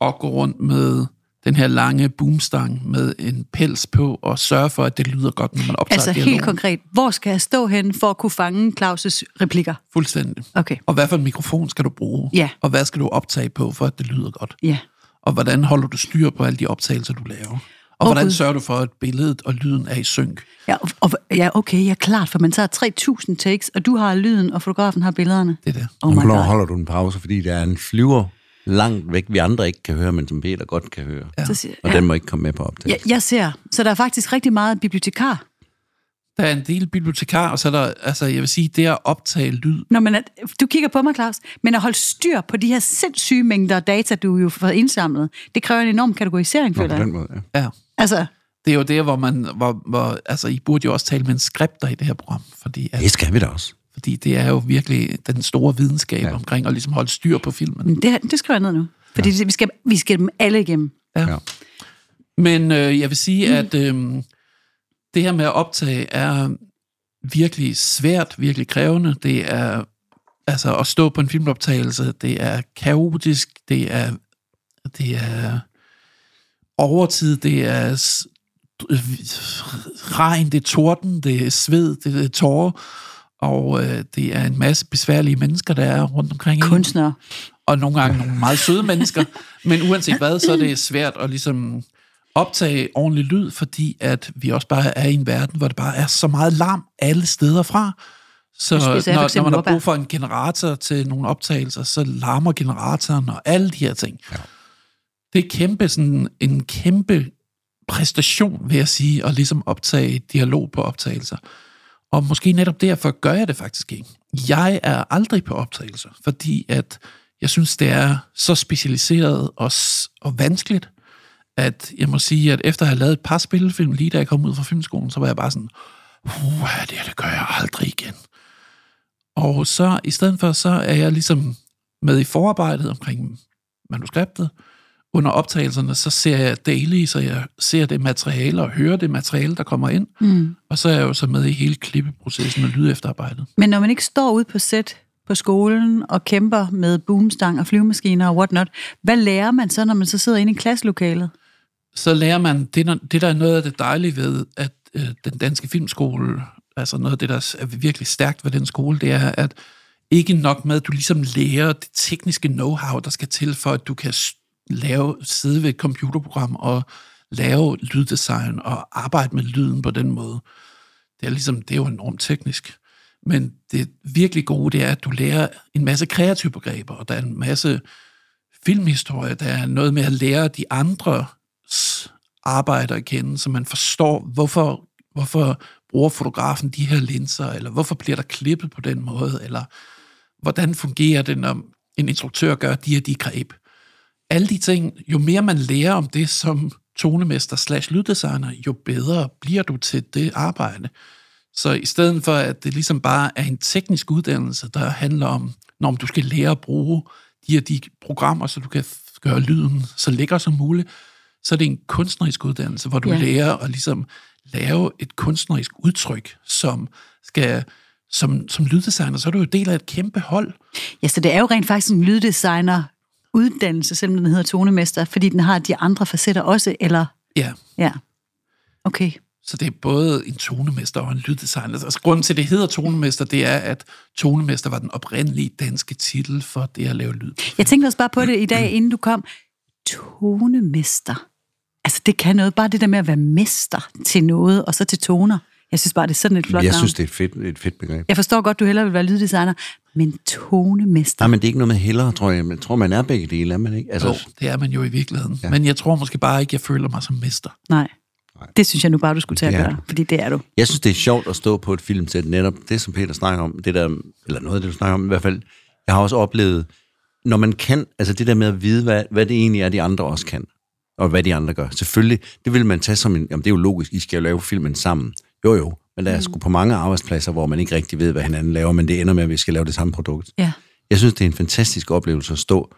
at gå rundt med den her lange boomstang med en pels på, og sørge for, at det lyder godt, når man optager Altså, dialogen. helt konkret. Hvor skal jeg stå hen for at kunne fange Claus' replikker? Fuldstændig. Okay, Og hvad for en mikrofon skal du bruge? Ja. Og hvad skal du optage på, for at det lyder godt? ja. Og hvordan holder du styr på alle de optagelser, du laver? Og hvordan sørger du for, at billedet og lyden er i synk? Ja, og, ja, okay, ja, klart, for man tager 3.000 takes, og du har lyden, og fotografen har billederne. Det er det. Oh Hvornår God. holder du en pause, fordi der er en flyver langt væk, vi andre ikke kan høre, men som Peter godt kan høre. Ja. Så siger, Og ja, den må ikke komme med på ja, optagelse. jeg ser. Så der er faktisk rigtig meget bibliotekar. Der er en del bibliotekar, og så er der, altså jeg vil sige, det at optage lyd, Når man er, du kigger på mig, Claus, men at holde styr på de her sindssyge mængder data, du jo får indsamlet, det kræver en enorm kategorisering, Nå, føler på jeg. den måde, ja. ja. Altså, Det er jo det, hvor man, hvor, hvor, altså I burde jo også tale med en skripter i det her program, fordi, at, Det skal vi da også. fordi det er jo virkelig den store videnskab Ja. omkring at ligesom holde styr på filmen. det, her- det skriver jeg ned nu. Fordi ja. vi, skal, vi skal dem alle igennem. Ja. Ja. Men øh, jeg vil sige, mm. at øh, det her med at optage er virkelig svært, virkelig krævende. Det er altså at stå på en filmoptagelse, det er kaotisk, det er, det er overtid, det er regn, det er torden, det er sved, det er tårer, og øh, det er en masse besværlige mennesker, der er rundt omkring. Kunstnere. og nogle gange nogle meget søde mennesker. Men uanset hvad, så er det svært at ligesom optage ordentlig lyd, fordi at vi også bare er i en verden, hvor det bare er så meget larm alle steder fra. Så når, når man har brug for en generator til nogle optagelser, så larmer generatoren og alle de her ting. Ja. Det er kæmpe, sådan, en kæmpe præstation, vil jeg sige, at ligesom optage dialog på optagelser. Og måske netop derfor gør jeg det faktisk ikke. Jeg er aldrig på optagelser, fordi at jeg synes, det er så specialiseret og, og vanskeligt, at jeg må sige, at efter at have lavet et par spillefilm, lige da jeg kom ud fra filmskolen, så var jeg bare sådan, uh, det her, det gør jeg aldrig igen. Og så i stedet for, så er jeg ligesom med i forarbejdet omkring manuskriptet. Under optagelserne, så ser jeg daily, så jeg ser det materiale og hører det materiale, der kommer ind. Mm. Og så er jeg jo så med i hele klippeprocessen og lydefterarbejdet. Men når man ikke står ude på sæt på skolen og kæmper med boomstang og flyvemaskiner og whatnot, hvad lærer man så, når man så sidder inde i klasselokalet? Så lærer man, det, der- det der er noget af det dejlige ved, at øh, den danske filmskole, altså noget af det, der er virkelig stærkt ved den skole, det er, at ikke nok med, at du ligesom lærer det tekniske know-how, der skal til, for at du kan lave, sidde ved et computerprogram og lave lyddesign og arbejde med lyden på den måde. Det er ligesom, det er jo enormt teknisk. Men det virkelig gode, det er, at du lærer en masse kreative begreber, og der er en masse filmhistorie, der er noget med at lære de andre arbejde at kende, så man forstår, hvorfor, hvorfor bruger fotografen de her linser, eller hvorfor bliver der klippet på den måde, eller hvordan fungerer det, når en instruktør gør de her de greb. Alle de ting, jo mere man lærer om det som tonemester slash lyddesigner, jo bedre bliver du til det arbejde. Så i stedet for, at det ligesom bare er en teknisk uddannelse, der handler om, når du skal lære at bruge de her de programmer, så du kan gøre lyden så lækker som muligt, så er det en kunstnerisk uddannelse, hvor du Ja. lærer at ligesom lave et kunstnerisk udtryk, som skal som, som lyddesigner, så er du jo del af et kæmpe hold. Ja, så det er jo rent faktisk en lyddesigner uddannelse, selvom den hedder tonemester, fordi den har de andre facetter også, eller... Ja, Ja. Okay. så det er både en tonemester og en lyddesigner. Altså, grunden til, at det hedder tonemester, det er, at tonemester var den oprindelige danske titel for det at lave lyd. Jeg tænkte også bare på det i dag, inden du kom. Tonemester. Altså, det kan noget. Bare det der med at være mester til noget, og så til toner. Jeg synes bare, det er sådan et flot Jeg navn. synes, det er et fedt, et fedt begreb. Jeg forstår godt, du hellere vil være lyddesigner, men tonemester. Nej, men det er ikke noget med hellere, tror jeg. Jeg tror, man er begge dele, er man ikke? Altså, Jo, det er man jo i virkeligheden. Ja. Men jeg tror måske bare ikke, jeg føler mig som mester. Nej. Det synes jeg nu bare, du skulle tage at Det gøre, fordi det er du. Jeg synes, det er sjovt at stå på et filmsæt, netop det, som Peter snakker om, det der, eller noget af det, du snakker om i hvert fald. Jeg har også oplevet, når man kan, altså det der med at vide, hvad, hvad det egentlig er, de andre også kan, og hvad de andre gør. Selvfølgelig, det vil man tage som en, jamen det er jo logisk, I skal jo lave filmen sammen. Jo jo, men der er sgu på mange arbejdspladser, hvor man ikke rigtig ved, hvad hinanden laver, men det ender med, at vi skal lave det samme produkt. Ja. Jeg synes, det er en fantastisk oplevelse at stå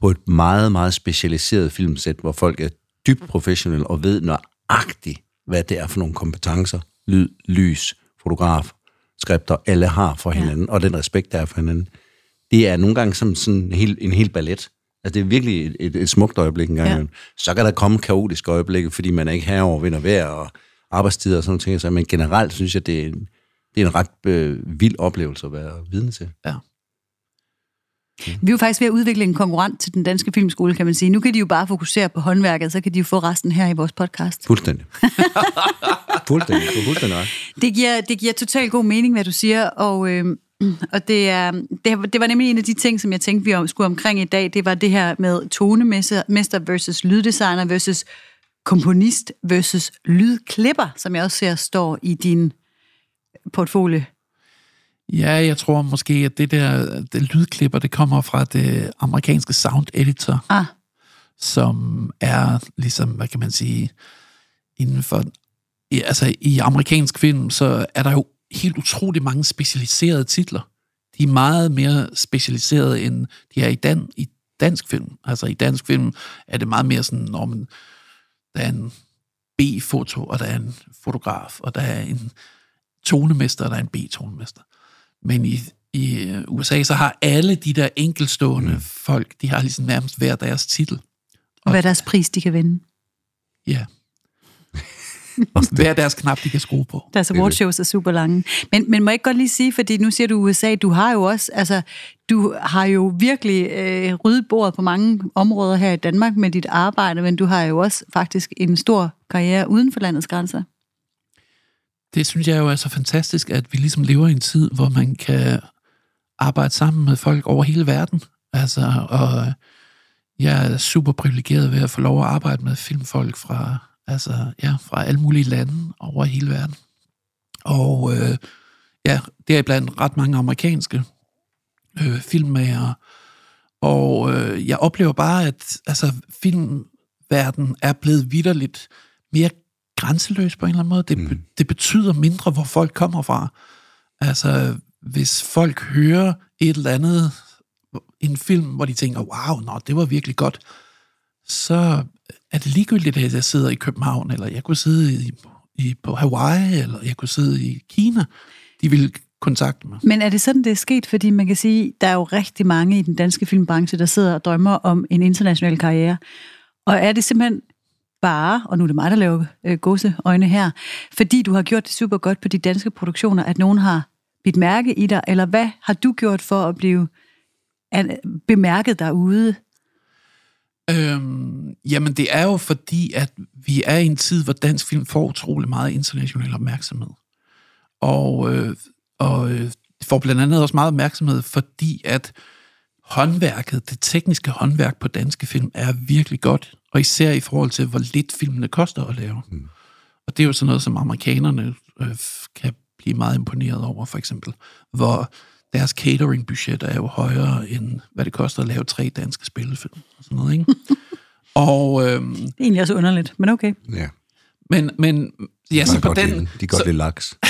på et meget, meget specialiseret filmsæt, hvor folk er dybt professionelle og ved nøjagtigt, hvad det er for nogle kompetencer, lyd, lys, fotograf, skrifter, alle har for hinanden, og den respekt, der er for hinanden. Det er nogle gange som sådan en hel, en hel ballet. Altså, det er virkelig et, et, et smukt øjeblik en gang. Ja. Så kan der komme kaotiske øjeblikke, fordi man er ikke herover vind og vejr og arbejdstider og sådan nogle ting. Så, men generelt synes jeg, det er en, det er en ret øh, vild oplevelse at være vidne til. Ja. Vi er jo faktisk ved at udvikle en konkurrent til den danske filmskole, kan man sige. Nu kan de jo bare fokusere på håndværket, så kan de jo få resten her i vores podcast. Fuldstændig. fuldstændig. Fuldstændig. Det giver, det giver totalt god mening, hvad du siger, og, øh, og det, er, det, det var nemlig en af de ting, som jeg tænkte, vi om- skulle omkring i dag. Det var det her med tonemester mester versus lyddesigner versus komponist versus lydklipper, som jeg også ser står i din portfolio. Ja, jeg tror måske, at det der det lydklipper, det kommer fra det amerikanske sound editor, Ah, som er ligesom, hvad kan man sige, inden for... Altså, i amerikansk film, så er der jo helt utrolig mange specialiserede titler. De er meget mere specialiserede, end de er i, dan, i dansk film. Altså, i dansk film er det meget mere sådan, når man, der er en B-foto, og der er en fotograf, og der er en tonemester, og der er en B-tonemester. Men i, i øh, USA, så har alle de der enkelstående mm. folk, de har ligesom nærmest hver deres titel. og hvad er deres pris, de kan vinde? Ja. Hver deres knap, de kan skrue på. Deres awardshows er super lange. Men, men må jeg ikke godt lige sige, fordi nu siger du USA, du har jo også, altså, du har jo virkelig øh, ryddet bordet på mange områder her i Danmark med dit arbejde, men du har jo også faktisk en stor karriere uden for landets grænser. Det synes jeg jo er så fantastisk, at vi ligesom lever i en tid, hvor man kan arbejde sammen med folk over hele verden. Altså, og jeg er super privilegeret ved at få lov at arbejde med filmfolk fra, altså, ja, fra alle mulige lande over hele verden. Og øh, ja, det er blandt ret mange amerikanske øh, filmmager. Og øh, jeg oplever bare, at altså, filmverden er blevet vidderligt mere grænseløs på en eller anden måde. Det, mm. det betyder mindre, hvor folk kommer fra. Altså, hvis folk hører et eller andet, en film, hvor de tænker, wow, nå, det var virkelig godt, så er det ligegyldigt, at jeg sidder i København, eller jeg kunne sidde i, i, på Hawaii, eller jeg kunne sidde i Kina. De vil kontakte mig. Men er det sådan, det er sket? Fordi man kan sige, der er jo rigtig mange i den danske filmbranche, der sidder og drømmer om en international karriere. Og er det simpelthen bare, og nu er det mig, der laver øh, gåseøjne her, fordi du har gjort det super godt på de danske produktioner, at nogen har bidt mærke i dig, eller hvad har du gjort for at blive an- bemærket derude? Øhm, jamen, det er jo fordi, at vi er i en tid, hvor dansk film får utrolig meget international opmærksomhed. Og, øh, og øh, får blandt andet også meget opmærksomhed, fordi at håndværket, det tekniske håndværk på danske film, er virkelig godt. Og især i forhold til, hvor lidt filmene koster at lave. Mm. Og det er jo sådan noget, som amerikanerne øh, kan blive meget imponeret over, for eksempel. Hvor deres catering-budget er jo højere, end hvad det koster at lave tre danske spillefilm. Og sådan noget, ikke? og, øhm, Det er egentlig også underligt, men okay. Ja. men, men, ja, så på den... lide- De kan godt så, lide laks.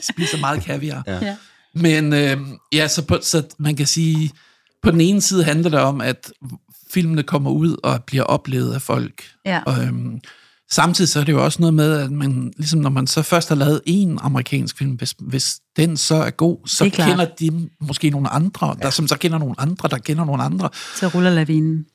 de spiser meget kaviar. Ja. Ja. Men øh, ja, så, på, så man kan sige, på den ene side handler det om, at filmene kommer ud og bliver oplevet af folk. Ja. Og, øhm, samtidig så er det jo også noget med, at man, ligesom når man så først har lavet en amerikansk film, hvis, hvis den så er god, så er kender de måske nogle andre, der som så kender nogle andre, der kender nogle andre. Så ruller lavinen.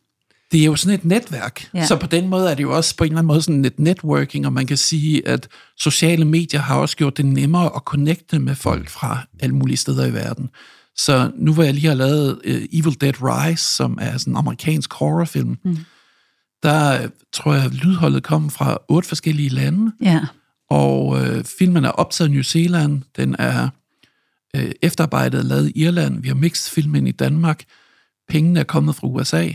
Det er jo sådan et netværk. Ja. Ja. Så på den måde er det jo også på en eller anden måde sådan et networking, og man kan sige, at sociale medier har også gjort det nemmere at connecte med folk fra alle mulige steder i verden. Så nu hvor jeg lige har lavet uh, Evil Dead Rise, som er sådan en amerikansk horrorfilm, mm. Der øh, tror jeg, lydholdet kom fra otte forskellige lande, Ja. og øh, filmen er optaget i New Zealand, den er øh, efterarbejdet lavet i Irland, vi har mixet filmen i Danmark, pengene er kommet fra USA,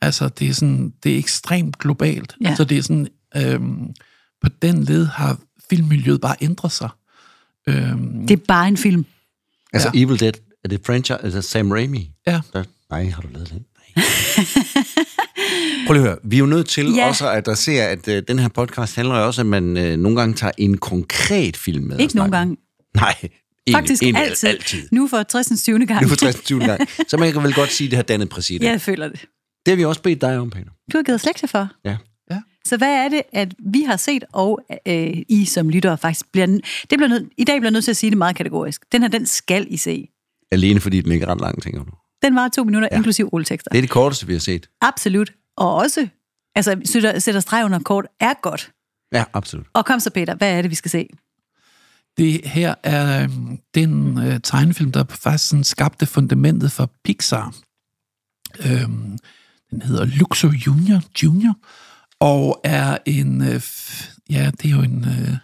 altså det er, sådan, det er ekstremt globalt, Ja. så det er sådan, øhm, på den led har filmmiljøet bare ændret sig. Øhm, Det er bare en film. Altså, Ja. Evil Dead, er det franchise, altså Sam Raimi? ja, Der, nej, har du lavet den? Nej. Prøv lige at høre. Vi er jo nødt til Ja. ja. også at adressere, at uh, den her podcast handler jo også, at man uh, nogle gange tager en konkret film med. Ikke nogen snakker. gange. Nej, egentlig, Faktisk egentlig altid. altid. Nu for 60. 20. gang. Nu for 23. gang. Så man kan vel godt sige, at det har dannet præsident. Ja, Ja. jeg føler det. Det har vi også bedt dig om, Peter. Du har givet lektier for. Ja. Så hvad er det, at vi har set, og øh, I som lyttere faktisk bliver... Det bliver nød, I dag bliver nødt til at sige det meget kategorisk. Den her, den skal I se. Alene fordi den ikke er ret lang, tænker du. Den var to minutter, ja. inklusiv rulletekster. Det er det korteste, vi har set. Absolut. Og også, altså, sætter, sætter streg under kort, er godt. Ja, absolut. Og kom så, Peter, hvad er det, vi skal se? det her er øhm, den øh, tegnefilm, der faktisk sådan skabte fundamentet for Pixar. Øhm, den hedder Luxo Junior, Junior og er en, øh, ja, det er jo en øh,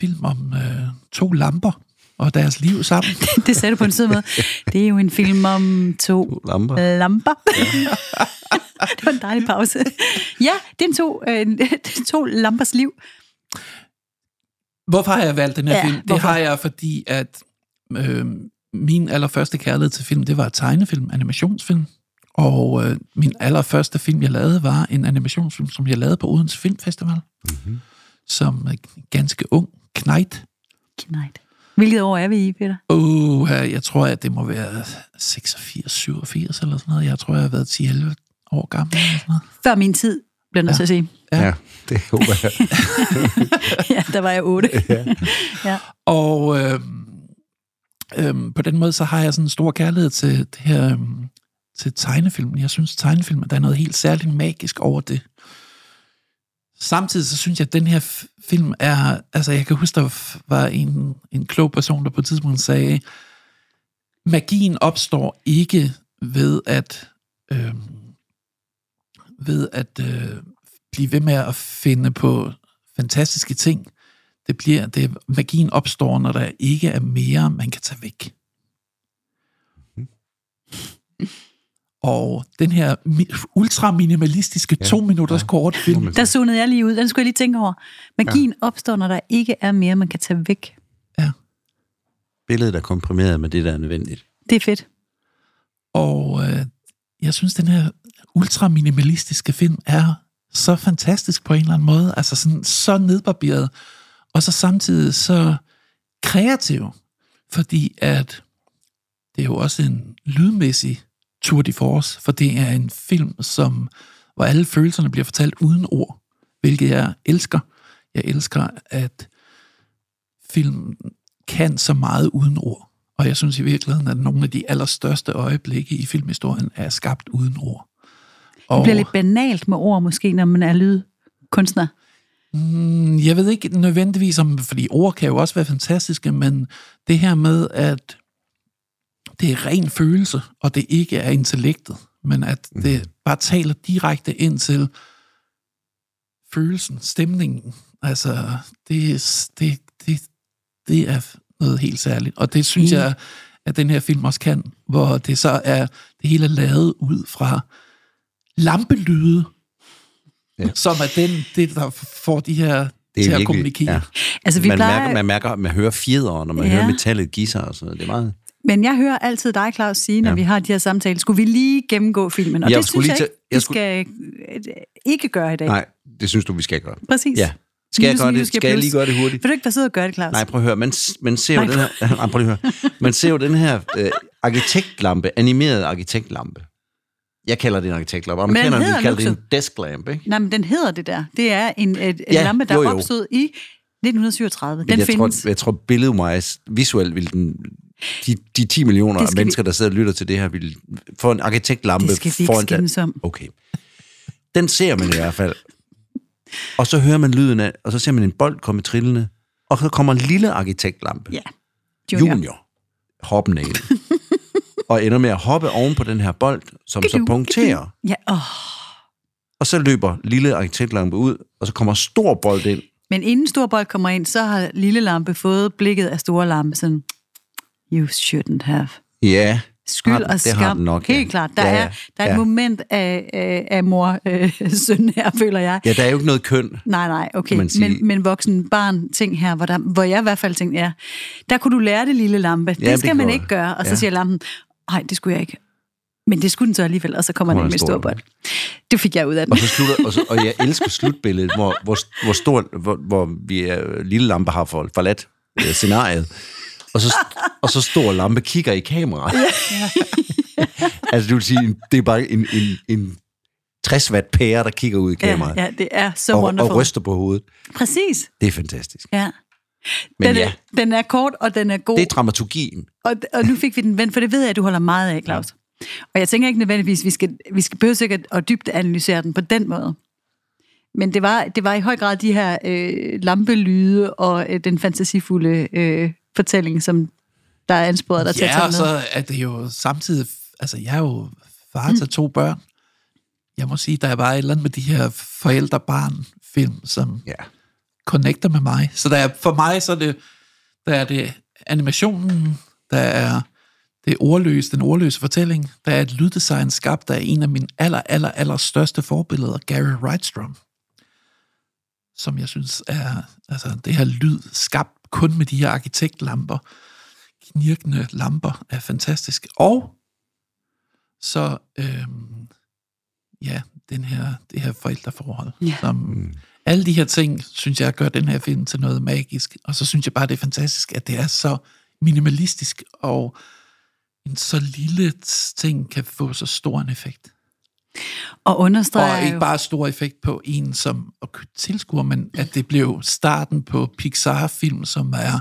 film om øh, to lamper og deres liv sammen. Det sagde du på en sød måde. Det er jo en film om to Lamper. lamper. det var en dejlig pause. Ja, det er en to, øh, to lampers liv. Hvorfor har jeg valgt den her Ja, film? Det hvorfor? har jeg, fordi at øh, min allerførste kærlighed til film, det var tegnefilm, animationsfilm. Og øh, min allerførste film, jeg lavede, var en animationsfilm, som jeg lavede på Odense Filmfestival. Mm-hmm. Som øh, ganske ung knægt. Knight. Hvilket år er vi i, Peter? Uh, jeg tror, at det må være 86, 87 eller sådan noget. Jeg tror, jeg har været 10-11 år gammel. Eller sådan noget. Før min tid, bliver jeg nødt til at sige. Ja. Ja, det håber jeg. Ja, der var jeg otte. ja. Og øh, øh, på den måde, så har jeg sådan en stor kærlighed til det her, øh, til tegnefilmen. Jeg synes, tegnefilmen, der er noget helt særligt magisk over det. Samtidig så synes jeg, at den her film er... Altså, jeg kan huske, der var en, en klog person, der på et tidspunkt sagde, magien opstår ikke ved at... Øh, ved at øh, blive ved med at finde på fantastiske ting. Det bliver, det, magien opstår, når der ikke er mere, man kan tage væk. Og den her mi- ultraminimalistiske ja, to minutters ja, kort film, Der zonede jeg lige ud. Den skulle jeg lige tænke over. Magien ja. opstår, når der ikke er mere, man kan tage væk. Billedet er komprimeret med det, der er nødvendigt. Det er fedt. Og øh, jeg synes, den her ultraminimalistiske film er så fantastisk på en eller anden måde. Altså sådan, så nedbarberet. Og så samtidig så kreativ. Fordi at det er jo også en lydmæssig tour de force. For det er en film, som, hvor alle følelserne bliver fortalt uden ord. Hvilket jeg elsker. Jeg elsker, at film kan så meget uden ord. Og jeg synes i virkeligheden, at nogle af de allerstørste øjeblikke i filmhistorien er skabt uden ord. Og Det bliver lidt banalt med ord, måske, når man er lydkunstner. mm, jeg ved ikke nødvendigvis om, fordi ord kan jo også være fantastiske, men det her med, at det er ren følelse, og det ikke er intellektet, men at det bare taler direkte ind til følelsen, stemningen. Altså, det, er- det, det, det er noget helt særligt. Og det synes Mm. jeg, at den her film også kan, hvor det så er, det hele er lavet ud fra lampelyde, Ja. ja. som er den, det, der får de her Det til er at virkelig- kommunikere. ja. Altså, vi man, plejer... mærker, man mærker, man hører fjedre, når man Ja. hører metallet gisser og sådan noget. Det er meget... Men jeg hører altid dig, Claus, sige, når ja. Vi har de her samtaler, skulle vi lige gennemgå filmen? Og Jeg det skulle synes lige jeg ikke, jeg vi skal øh, ikke gøre i dag. Nej, det synes du, vi skal gøre. Præcis. Ja. Skal jeg gøre det? Skal jeg lige gøre det hurtigt? Vil du ikke bare sidde og gøre det, Claus? Nej, prøv at høre. Man, man ser jo Nej. den her... Nej, prøv at høre. Man ser jo den her øh, arkitektlampe, animeret arkitektlampe. Jeg kalder det en arkitektlampe. den Amerikanerne hedder de kalder det en desklamp, ikke? Nej, men den hedder det der. Det er en, et, en Ja, lampe, der jo, jo. opstod i 1937. Den Men jeg, findes. tror, jeg tror, billedwise, visuelt vil den... De, de 10 millioner mennesker, der sidder og lytter til det her, vil få en arkitektlampe Det skal vi ikke foran om. Okay. Den ser man i hvert fald. Og så hører man lyden af, og så ser man en bold komme trillende, og så kommer en lille arkitektlampe. Ja. Junior. Junior. Junior hoppende ind. Og ender med at hoppe oven på den her bold, som så punkterer. Ja, åh. Og så løber lille arkitektlampe ud, og så kommer stor bold ind. Men inden Storbold kommer ind, så har lille lampe fået blikket af store lampe. Sådan, you shouldn't have. Ja, Skyld har og det har skam. den nok, ja. Helt klart. Der Ja, er, ja, der er ja. et moment af, af, af mor-søn her, føler jeg. ja, der er jo ikke noget køn. Nej, nej, okay. Man. Men, men voksen barn ting her, hvor, der, hvor jeg i hvert fald tænkte, ja, der kunne du lære det, lille lampe. Det det skal man gjorde ikke gøre. Og så Ja. siger lampen, nej, det skulle jeg ikke. Men det skulle den så alligevel, og så kommer den med stor bold. Det fik jeg ud af den. Og så slutter, og, så, og jeg elsker slutbilledet, hvor, hvor, hvor stor, hvor, hvor vi er, lille lampe har for, forladt øh, scenariet. Og så, og så stor lampe kigger i kameraet. altså, du vil sige, det er bare en, en, en 60 watt pære, der kigger ud i Ja, kameraet. ja, det er så og, wonderful. og ryster på hovedet. Præcis, Det er fantastisk. ja. Men den, ja, er, den er kort, og den er god. det er dramaturgien. Og, og nu fik vi den vendt, for det ved jeg, at du holder meget af, Claus. Og jeg tænker ikke nødvendigvis, at vi skal, vi skal behøve sikkert at dybt analysere den på den måde. Men det var, det var i høj grad de her øh, lampelyde og øh, den fantasifulde øh, fortælling, som der er ansporet dig til at Ja, tage og med. så er det jo samtidig... Altså, jeg er jo far til to børn. Jeg må sige, der er bare et eller andet med de her forældre-barn-film, som Ja. connecter med mig. Så der er, for mig så er det, der er det animationen, der er det ordløse, den ordløse fortælling, der er et lyddesign skabt af en af mine aller, aller, aller største forbilleder, Gary Wrightstrom, som jeg synes er, altså det her lyd skabt kun med de her arkitektlamper, knirkende lamper, er fantastisk. Og så, øhm, ja, den her, det her forældreforhold, Ja. som Mm. alle de her ting, synes jeg, gør den her film til noget magisk. Og så synes jeg bare, det er fantastisk, at det er så minimalistisk, og en så lille ting kan få så stor en effekt. Og understreger Og ikke bare stor effekt på en som tilskuer, men at det blev starten på Pixar-film, som er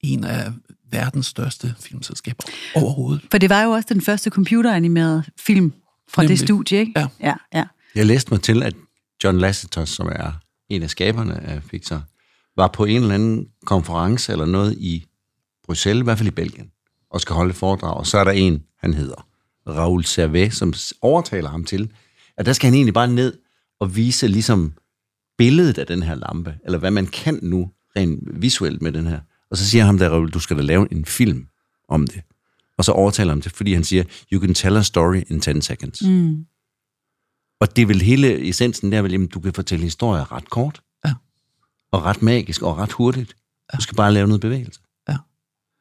en af verdens største filmselskaber overhovedet. For det var jo også den første computeranimerede film fra Nemlig. det studie, ikke? Ja. ja, ja. Jeg læste mig til, at John Lasseter, som er en af skaberne af Pixar, var på en eller anden konference eller noget i Bruxelles, i hvert fald i Belgien, og skal holde et foredrag. Og så er der en, han hedder Raoul Servet, som overtaler ham til, at der skal han egentlig bare ned og vise ligesom billedet af den her lampe, eller hvad man kan nu rent visuelt med den her. Og så siger ham der, Raoul, du skal da lave en film om det. Og så overtaler ham til, fordi han siger, you can tell a story in 10 seconds. Mm. Og det er vel hele essensen der, jamen, du kan fortælle historier ret kort. Ja. Og ret magisk og ret hurtigt. Du skal bare lave noget bevægelse.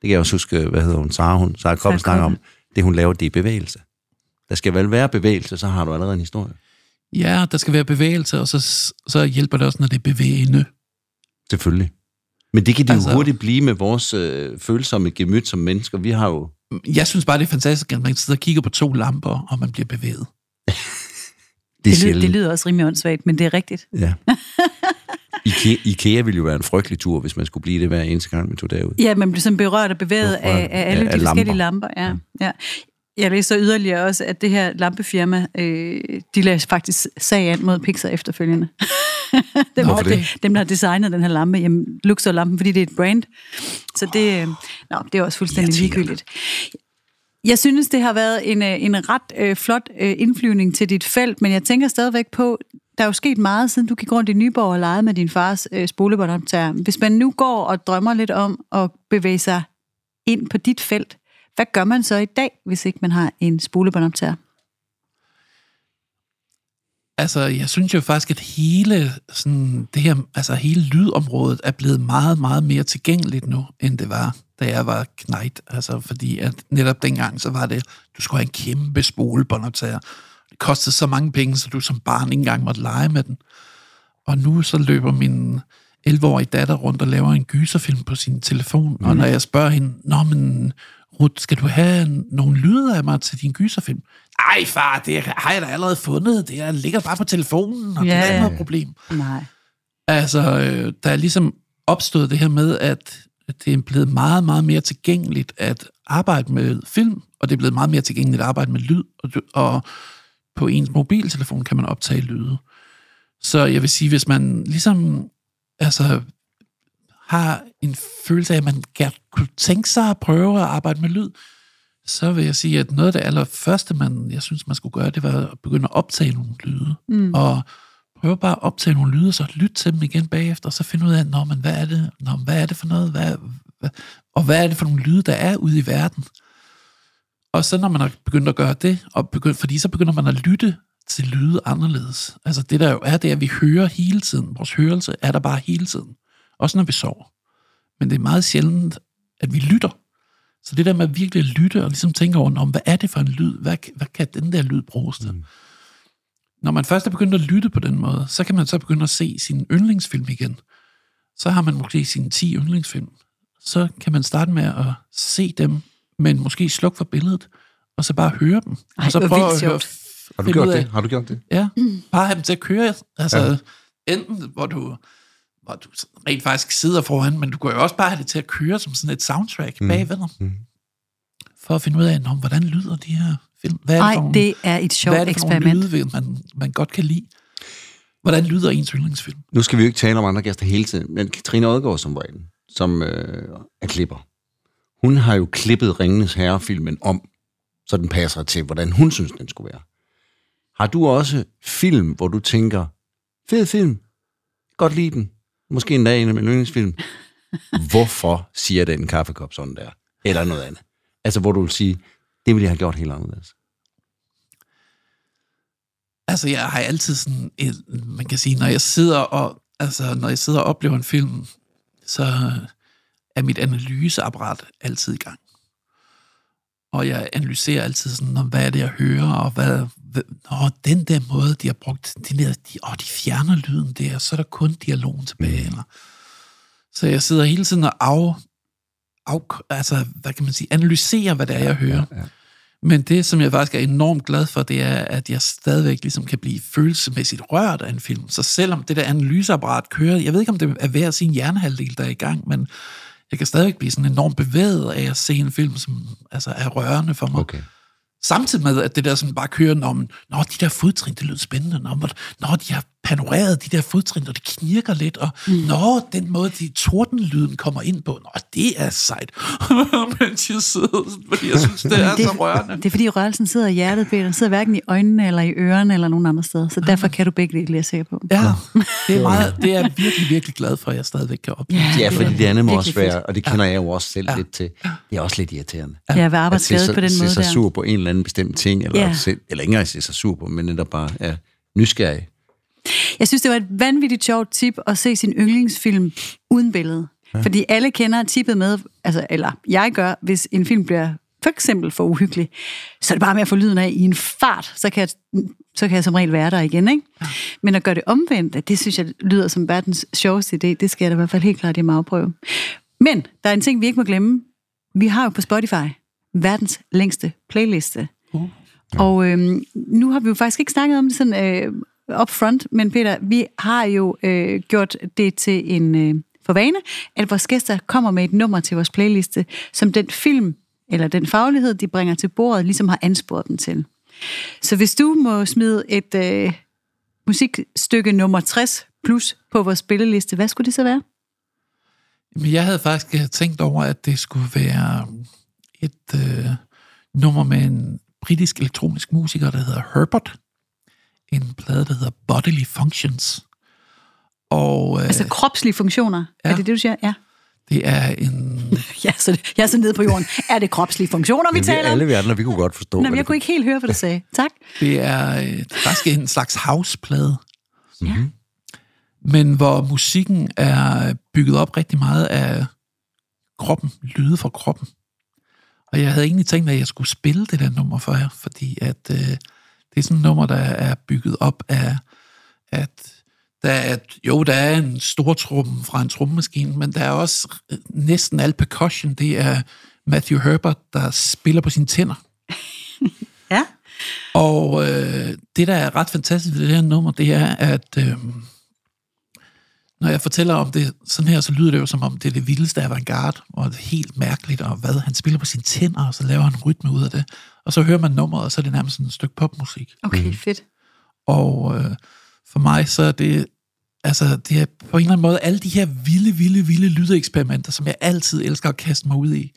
Kan jeg også huske, hvad hedder hun, Sarah, hun, Sarah Koppe Sarah snakker om. Det hun laver, det er bevægelse. Der skal vel være bevægelse, så har du allerede en historie. Ja, der skal være bevægelse, og så, så hjælper det også, når det er bevægende. Selvfølgelig. Men det kan det altså, jo hurtigt blive med vores øh, følsomme gemyt som mennesker. Vi har jo... Jeg synes bare, det er fantastisk, at man sidder og kigger på to lamper, og man bliver bevæget. Det, Det, er lyder, det lyder også rimelig åndssvagt, men det er rigtigt. Ja. Ikea, Ikea ville jo være en frygtelig tur, hvis man skulle blive det hver eneste gang, man tog derud. Ja, man bliver sådan berørt og bevæget Berørt af, af alle af- de af forskellige lamper. lamper. Ja, ja. Jeg læser yderligere også, at det her lampefirma, øh, de lagde faktisk sag an mod Pixar efterfølgende. dem, Nå, det. dem, der har designet den her lampe, jamen, Luxor-lampen, fordi det er et brand. Så det, øh, nå, det er også fuldstændig ligegyldigt. Jeg synes, det har været en, øh, en ret øh, flot øh, indflyvning til dit felt, men jeg tænker stadigvæk på, der er jo sket meget, siden du gik rundt i Nyborg og legede med din fars øh, spolebåndoptager. Hvis man nu går og drømmer lidt om at bevæge sig ind på dit felt, hvad gør man så i dag, hvis ikke man har en spolebåndoptager? Altså, jeg synes jo faktisk, at hele, sådan, det her, altså, hele lydområdet er blevet meget, meget mere tilgængeligt nu, end det var, da jeg var knægt. Altså, fordi at netop dengang, så var det, du skulle have en kæmpe spolebåndoptager. Kostede så mange penge, så du som barn ikke engang måtte lege med den. Og nu så løber min 11-årige datter rundt og laver en gyserfilm på sin telefon. Mm. Og når jeg spørger hende, Nå, men Ruth, skal du have nogle lyde af mig til din gyserfilm? Ej, far, det har jeg da allerede fundet. Det er, ligger bare på telefonen, og ja. det er ikke noget problem. Nej. Altså, øh, der er ligesom opstået det her med, at det er blevet meget, meget mere tilgængeligt at arbejde med film, og det er blevet meget mere tilgængeligt at arbejde med lyd, og, og på ens mobiltelefon kan man optage lyde. Så jeg vil sige, hvis man ligesom altså, har en følelse af, at man gerne kunne tænke sig at prøve at arbejde med lyd, så vil jeg sige, at noget af det allerførste, man, jeg synes, man skulle gøre, det var at begynde at optage nogle lyde. Mm. Og prøve bare at optage nogle lyde, og så lytte til dem igen bagefter, og så finde ud af, Nå, men hvad er det, Nå, hvad er det for noget, hvad, hvad, og hvad er det for nogle lyde, der er ude i verden. Og så når man har begyndt at gøre det, og begyndt, fordi så begynder man at lytte til lyde anderledes. Altså det der jo er, det er, at vi hører hele tiden. Vores hørelse er der bare hele tiden. Også når vi sover. Men det er meget sjældent, at vi lytter. Så det der med at virkelig lytte og ligesom tænke over, om hvad er det for en lyd? Hvad, hvad kan den der lyd bruges til? Mm. Når man først er begyndt at lytte på den måde, så kan man så begynde at se sin yndlingsfilm igen. Så har man måske sine 10 yndlingsfilm. Så kan man starte med at se dem, men måske slukke for billedet, og så bare høre dem. Ej, og så prøve at høre, Har du gjort det? Har du gjort det? Ja, bare have dem til at køre. Altså, ja. enten hvor du, hvor du rent faktisk sidder foran, men du kan jo også bare have det til at køre som sådan et soundtrack mm. bagved. Mm. For at finde ud af, Nå, hvordan lyder de her film? Hvad er Nej, for nogle, det er et sjovt hvad er det for nogle eksperiment. lyde, man, man godt kan lide? Hvordan lyder ens yndlingsfilm? Nu skal vi jo ikke tale om andre gæster hele tiden, men Katrine Odgaard som regel, som øh, er klipper, hun har jo klippet Ringenes Herre-filmen om, så den passer til, hvordan hun synes, den skulle være. Har du også film, hvor du tænker, fed film, godt lide den, måske endda en af mine yndlingsfilm. Hvorfor siger den kaffekop sådan der? Eller noget andet. Altså, hvor du vil sige, det ville jeg have gjort helt anderledes. Altså, jeg har altid sådan, et, man kan sige, når jeg sidder og, altså, når jeg sidder og oplever en film, så er mit analyseapparat altid i gang. Og jeg analyserer altid sådan, om, hvad er det, jeg hører, og hvad, åh, den der måde, de har brugt, de, der, de, åh, de fjerner lyden der, så er der kun dialogen tilbage. Mm. Eller. Så jeg sidder hele tiden og af, af, altså, hvad kan man sige, analyserer, hvad det er, jeg hører. Ja, ja. Men det, som jeg faktisk er enormt glad for, det er, at jeg stadigvæk ligesom kan blive følelsesmæssigt rørt af en film. Så selvom det der analyseapparat kører, jeg ved ikke, om det er hver sin hjernehalvdel, der er i gang, men jeg kan stadigvæk blive sådan enormt bevæget af at se en film, som altså, er rørende for mig. Okay. Samtidig med, at det der sådan bare kører, man, når de der fodtrin, det lyder spændende, man, når de har panoreret de der fodtrin, og det knirker lidt, og mm. når den måde, de tordenlyden kommer ind på, nå, det er sejt. Mens jeg sidder, fordi jeg synes, det er det, så rørende. det er fordi rørelsen sidder i hjertet, Peter. Den sidder hverken i øjnene, eller i ørerne, eller nogen andre steder. Så derfor kan du begge dele, er jeg sikker på. Ja, det er, meget, det er jeg virkelig, virkelig glad for, at jeg stadigvæk kan opleve. Ja. Ja, fordi det andet må også være, og det kender jeg jo også selv lidt til, det er også lidt irriterende. Været At se arbejdsskadet sig, på den se måde sig der. sur på en eller anden bestemt ting, eller, Ja. ja. se, eller ikke engang se sig sur på, men netop bare er nysgerrig. Jeg synes, det var et vanvittigt sjovt tip at se sin yndlingsfilm uden billede. Ja. Fordi alle kender tippet med, altså, eller jeg gør, hvis en film bliver for eksempel for uhyggelig, så er det bare med at få lyden af i en fart, så kan jeg, så kan jeg som regel være der igen. Ikke? Ja. Men at gøre det omvendt, det synes jeg lyder som verdens sjoveste idé. Det skal jeg da i hvert fald helt klart hjemme afprøve. Men der er en ting, vi ikke må glemme. Vi har jo på Spotify verdens længste playliste. Uh. Og øhm, nu har vi jo faktisk ikke snakket om det sådan øh, up front, men Peter, vi har jo øh, gjort det til en øh, forvane, at vores gæster kommer med et nummer til vores playliste, som den film eller den faglighed, de bringer til bordet, ligesom har ansporet dem til. Så hvis du må smide et øh, musikstykke nummer 60 plus på vores spilleliste, hvad skulle det så være? Men jeg havde faktisk tænkt over, at det skulle være um, et øh, nummer med en britisk elektronisk musiker, der hedder Herbert. En plade, der hedder Bodily Functions. Og øh, Altså kropslige funktioner, ja. er det det, du siger? Ja. det er en... Ja, så jeg er så nede på jorden. Er det kropslige funktioner, vi Men vi, taler om? alle vi andre, vi kunne godt forstå. Nå, jeg det- kunne ikke helt høre, hvad du sagde. Tak. Det er øh, faktisk en slags houseplade. Ja. Men hvor musikken er bygget op rigtig meget af kroppen, lyde fra kroppen. Og jeg havde egentlig tænkt, at jeg skulle spille det der nummer for jer, fordi at øh, det er sådan et nummer, der er bygget op af, at Der er, jo, der er en stor trum fra en trommemaskine, men der er også øh, næsten al percussion. Det er Matthew Herbert, der spiller på sine tænder. Ja. Og øh, det, der er ret fantastisk ved det her nummer, det er, at øh, når jeg fortæller om det sådan her, så lyder det jo som om, det er det vildeste avantgarde, og det er helt mærkeligt, og hvad, han spiller på sine tænder, og så laver han en rytme ud af det. Og så hører man nummeret, og så er det nærmest sådan et stykke popmusik. Okay, fedt. Og øh, for mig, så er det, altså, det er på en eller anden måde alle de her vilde, vilde, vilde lydeksperimenter, som jeg altid elsker at kaste mig ud i.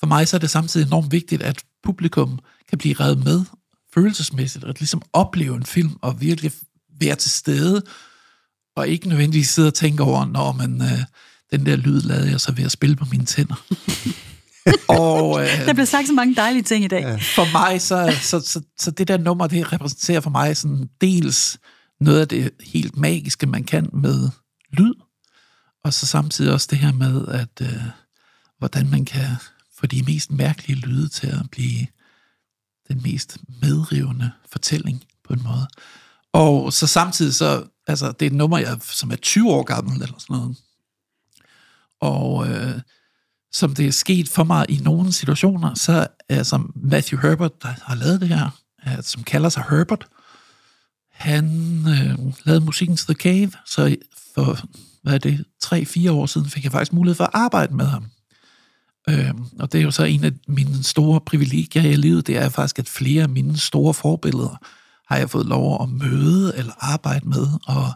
For mig så er det samtidig enormt vigtigt, at publikum kan blive revet med følelsesmæssigt, og ligesom opleve en film, og virkelig være til stede, og ikke nødvendigvis sidde og tænke over, når man, øh, den der lyd lavede jeg så ved at spille på mine tænder. og øh, Der blev sagt så mange dejlige ting i dag. For mig, så, så, så, så det der nummer, det repræsenterer for mig sådan dels noget af det helt magiske, man kan med lyd, og så samtidig også det her med, at øh, hvordan man kan få de mest mærkelige lyde til at blive den mest medrivende fortælling på en måde. Og så samtidig så, altså det er et nummer, jeg, som er 20 år gammel eller sådan noget. Og øh, som det er sket for mig i nogle situationer, så er som Matthew Herbert, der har lavet det her, øh, som kalder sig Herbert, han øh, lavede musikken til The Cave, så for, hvad er det, 3-4 år siden fik jeg faktisk mulighed for at arbejde med ham. Øh, og det er jo så en af mine store privilegier i livet, det er faktisk, at flere af mine store forbilleder har jeg fået lov at møde eller arbejde med, og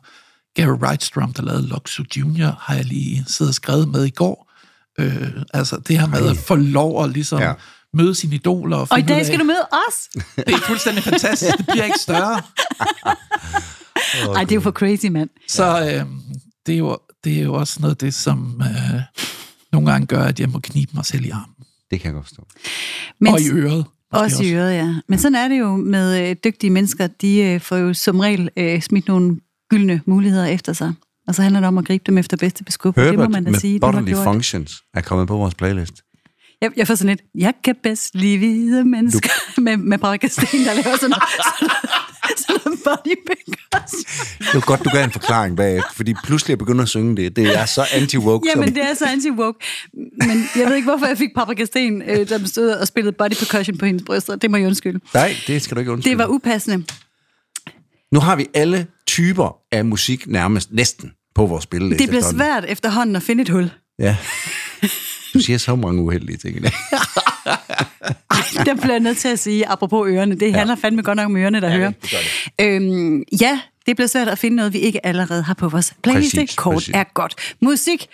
Gary Wrightstrom, der lavede Luxu Junior, har jeg lige siddet og skrevet med i går. Øh, altså det her med at få lov at ligesom Ja. møde sine idoler. Og, Og i dag af- skal du møde os. Det er fuldstændig fantastisk, det bliver ikke større. Ej, det er jo for crazy, mand. Så øh, det, er jo, det er jo også noget af det, som øh, nogle gange gør, at jeg må knibe mig selv i armen. Det kan jeg godt forstå. Men, og i øret. Måske Også i øret, ja. Men sådan er det jo med øh, dygtige mennesker. De øh, får jo som regel øh, smidt nogle gyldne muligheder efter sig. Og så handler det om at gribe dem efter bedste beskub. det må Herbert man da med sige. Bodily. Functions er kommet på vores playlist. Jeg, jeg får sådan lidt, jeg kan bedst lide hvide mennesker du... med, med Paprika Sten, der laver sådan noget, sådan noget, sådan noget body percussion. Det var godt, du gav en forklaring bagefter, fordi pludselig jeg begynder at synge det. Det er så anti-woke. Jamen, som- det er så anti-woke. Men jeg ved ikke, hvorfor jeg fik Paprika Sten, øh, der stod og spillede body percussion på hendes bryster. Det må jeg undskylde. Nej, det skal du ikke undskylde. Det var upassende. Nu har vi alle typer af musik nærmest næsten på vores spilleliste. Det bliver svært efterhånden at finde et hul. Ja. Du siger så mange uheldige ting i dag. Ej, der bliver jeg nødt til at sige, apropos ørerne, det handler fandme godt nok om ørerne, der ja, hører. Øhm, ja, det bliver svært at finde noget, vi ikke allerede har på vores playliste. Præcis, Kort præcis. er godt. Musik.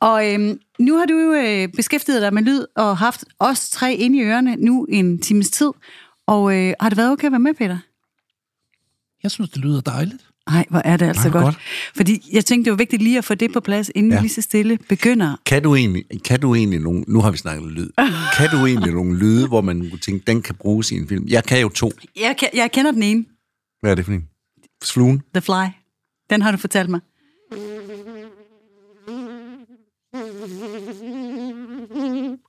Og øhm, nu har du jo øh, beskæftiget dig med lyd og haft os tre inde i ørerne nu en times tid. Og øh, har det været okay at være med, Peter? Jeg synes, det lyder dejligt. Nej, hvor er det altså hvor godt. godt. Fordi jeg tænkte, det var vigtigt lige at få det på plads, inden ja. Vi lige så stille begynder. Kan du egentlig, kan du egentlig nogle, nu har vi snakket lyd, kan du egentlig nogle lyde, hvor man kunne tænke, den kan bruges i en film? Jeg kan jo to. Jeg, kan, jeg kender den ene, Hvad er det for en? Fluen? The Fly. Den har du fortalt mig.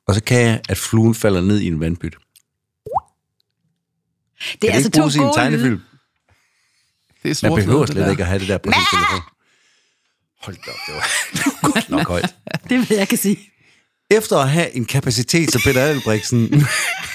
Og så kan jeg, at fluen falder ned i en vandpyt. Det er altså det i to gode tegnefilm? lyde. Det er Man sort behøver det slet ikke at have det der på sin telefon. Hold da op, det var godt nok højt. Det vil jeg kan sige. Efter at have en kapacitet til Peter Albrechtsen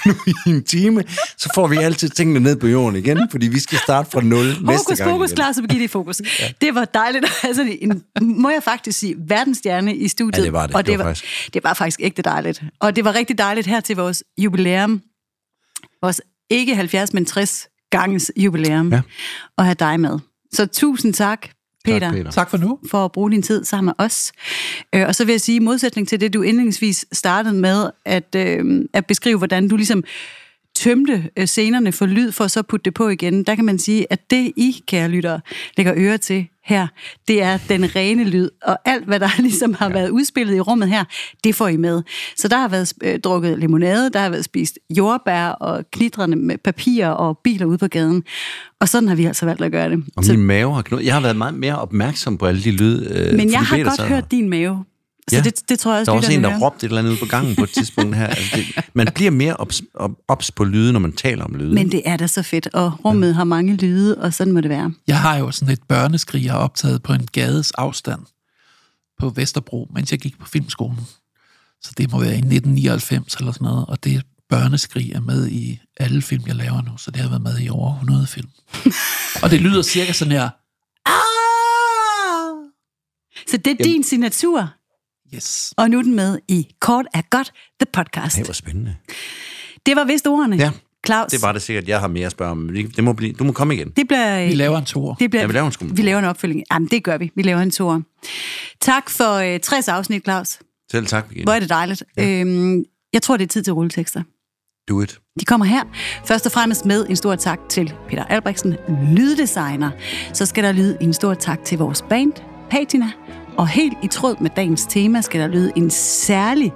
nu i en time, så får vi altid tingene ned på jorden igen, fordi vi skal starte fra nul næste Fokus, gang. fokus, igen. klar, så Birgitte i fokus. Ja. Det var dejligt. Altså, en, må jeg faktisk sige, verdensstjerne i studiet. Ja, det var det. Og Det det, var var, faktisk- det var faktisk ægte dejligt. Og det var rigtig dejligt her til vores jubilæum. Vores ikke 70, men 60 ganges jubilæum. Ja. At have dig med. Så tusind tak, Peter. Tak, Peter. Tak for nu. for at bruge din tid sammen med os. Øh, og så vil jeg sige, i modsætning til det, du indledningsvis startede med, at, øh, at beskrive, hvordan du ligesom tømte øh, scenerne for lyd, for at så putte det på igen, der kan man sige, at det I, kære lyttere, lægger øre til her, det er den rene lyd, og alt, hvad der ligesom har ja. været udspillet i rummet her, det får I med. Så der har været øh, drukket limonade, der har været spist jordbær og knitrende med papir og biler ude på gaden, og sådan har vi altså valgt at gøre det. Og min mave har knurret. Jeg har været meget mere opmærksom på alle de lyd. Øh, Men jeg har godt hørt din mave. Så det, det tror jeg også, Der var også en, der råbte et eller andet ude på gangen på et tidspunkt her. Altså det, man bliver mere ops, op- ops på lyde, når man taler om lyde. Men det er da så fedt, og rummet har mange lyde, og sådan må det være. Jeg har jo sådan et børneskrig, jeg har optaget på en gades afstand på Vesterbro, mens jeg gik på filmskolen. Så det må være i 1999 eller sådan noget, og det børneskrig er med i alle film, jeg laver nu, så det har været med i over 100 film. og det lyder cirka sådan her, Ah! Så det er din signatur, yes. og nu er den med i Kort er godt, the podcast. Det var spændende. Det var vist ordene. Ja, Claus, Det var det sikkert, jeg har mere at spørge om. Det må blive, du må komme igen. det bliver... Vi laver en tor. Det bliver, Ja, vi laver en skum- Vi laver en opfølging. Jamen, det gør vi. Vi laver en tur. Tak for øh, 60 afsnit, Claus. Selv tak, Birgitte. Hvor er det dejligt. Ja. Øhm, jeg tror, det er tid til rulletekster. Do it. De kommer her. Først og fremmest med en stor tak til Peter Albrechtsen, lyddesigner. Så skal der lyde en stor tak til vores band, Patina. Og helt i tråd med dagens tema skal der lyde en særlig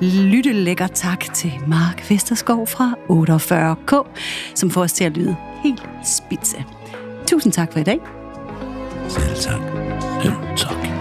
lyttelækker tak til Mark Vesterskov fra 48K, som får os til at lyde helt spidse. Tusind tak for i dag. Selv tak.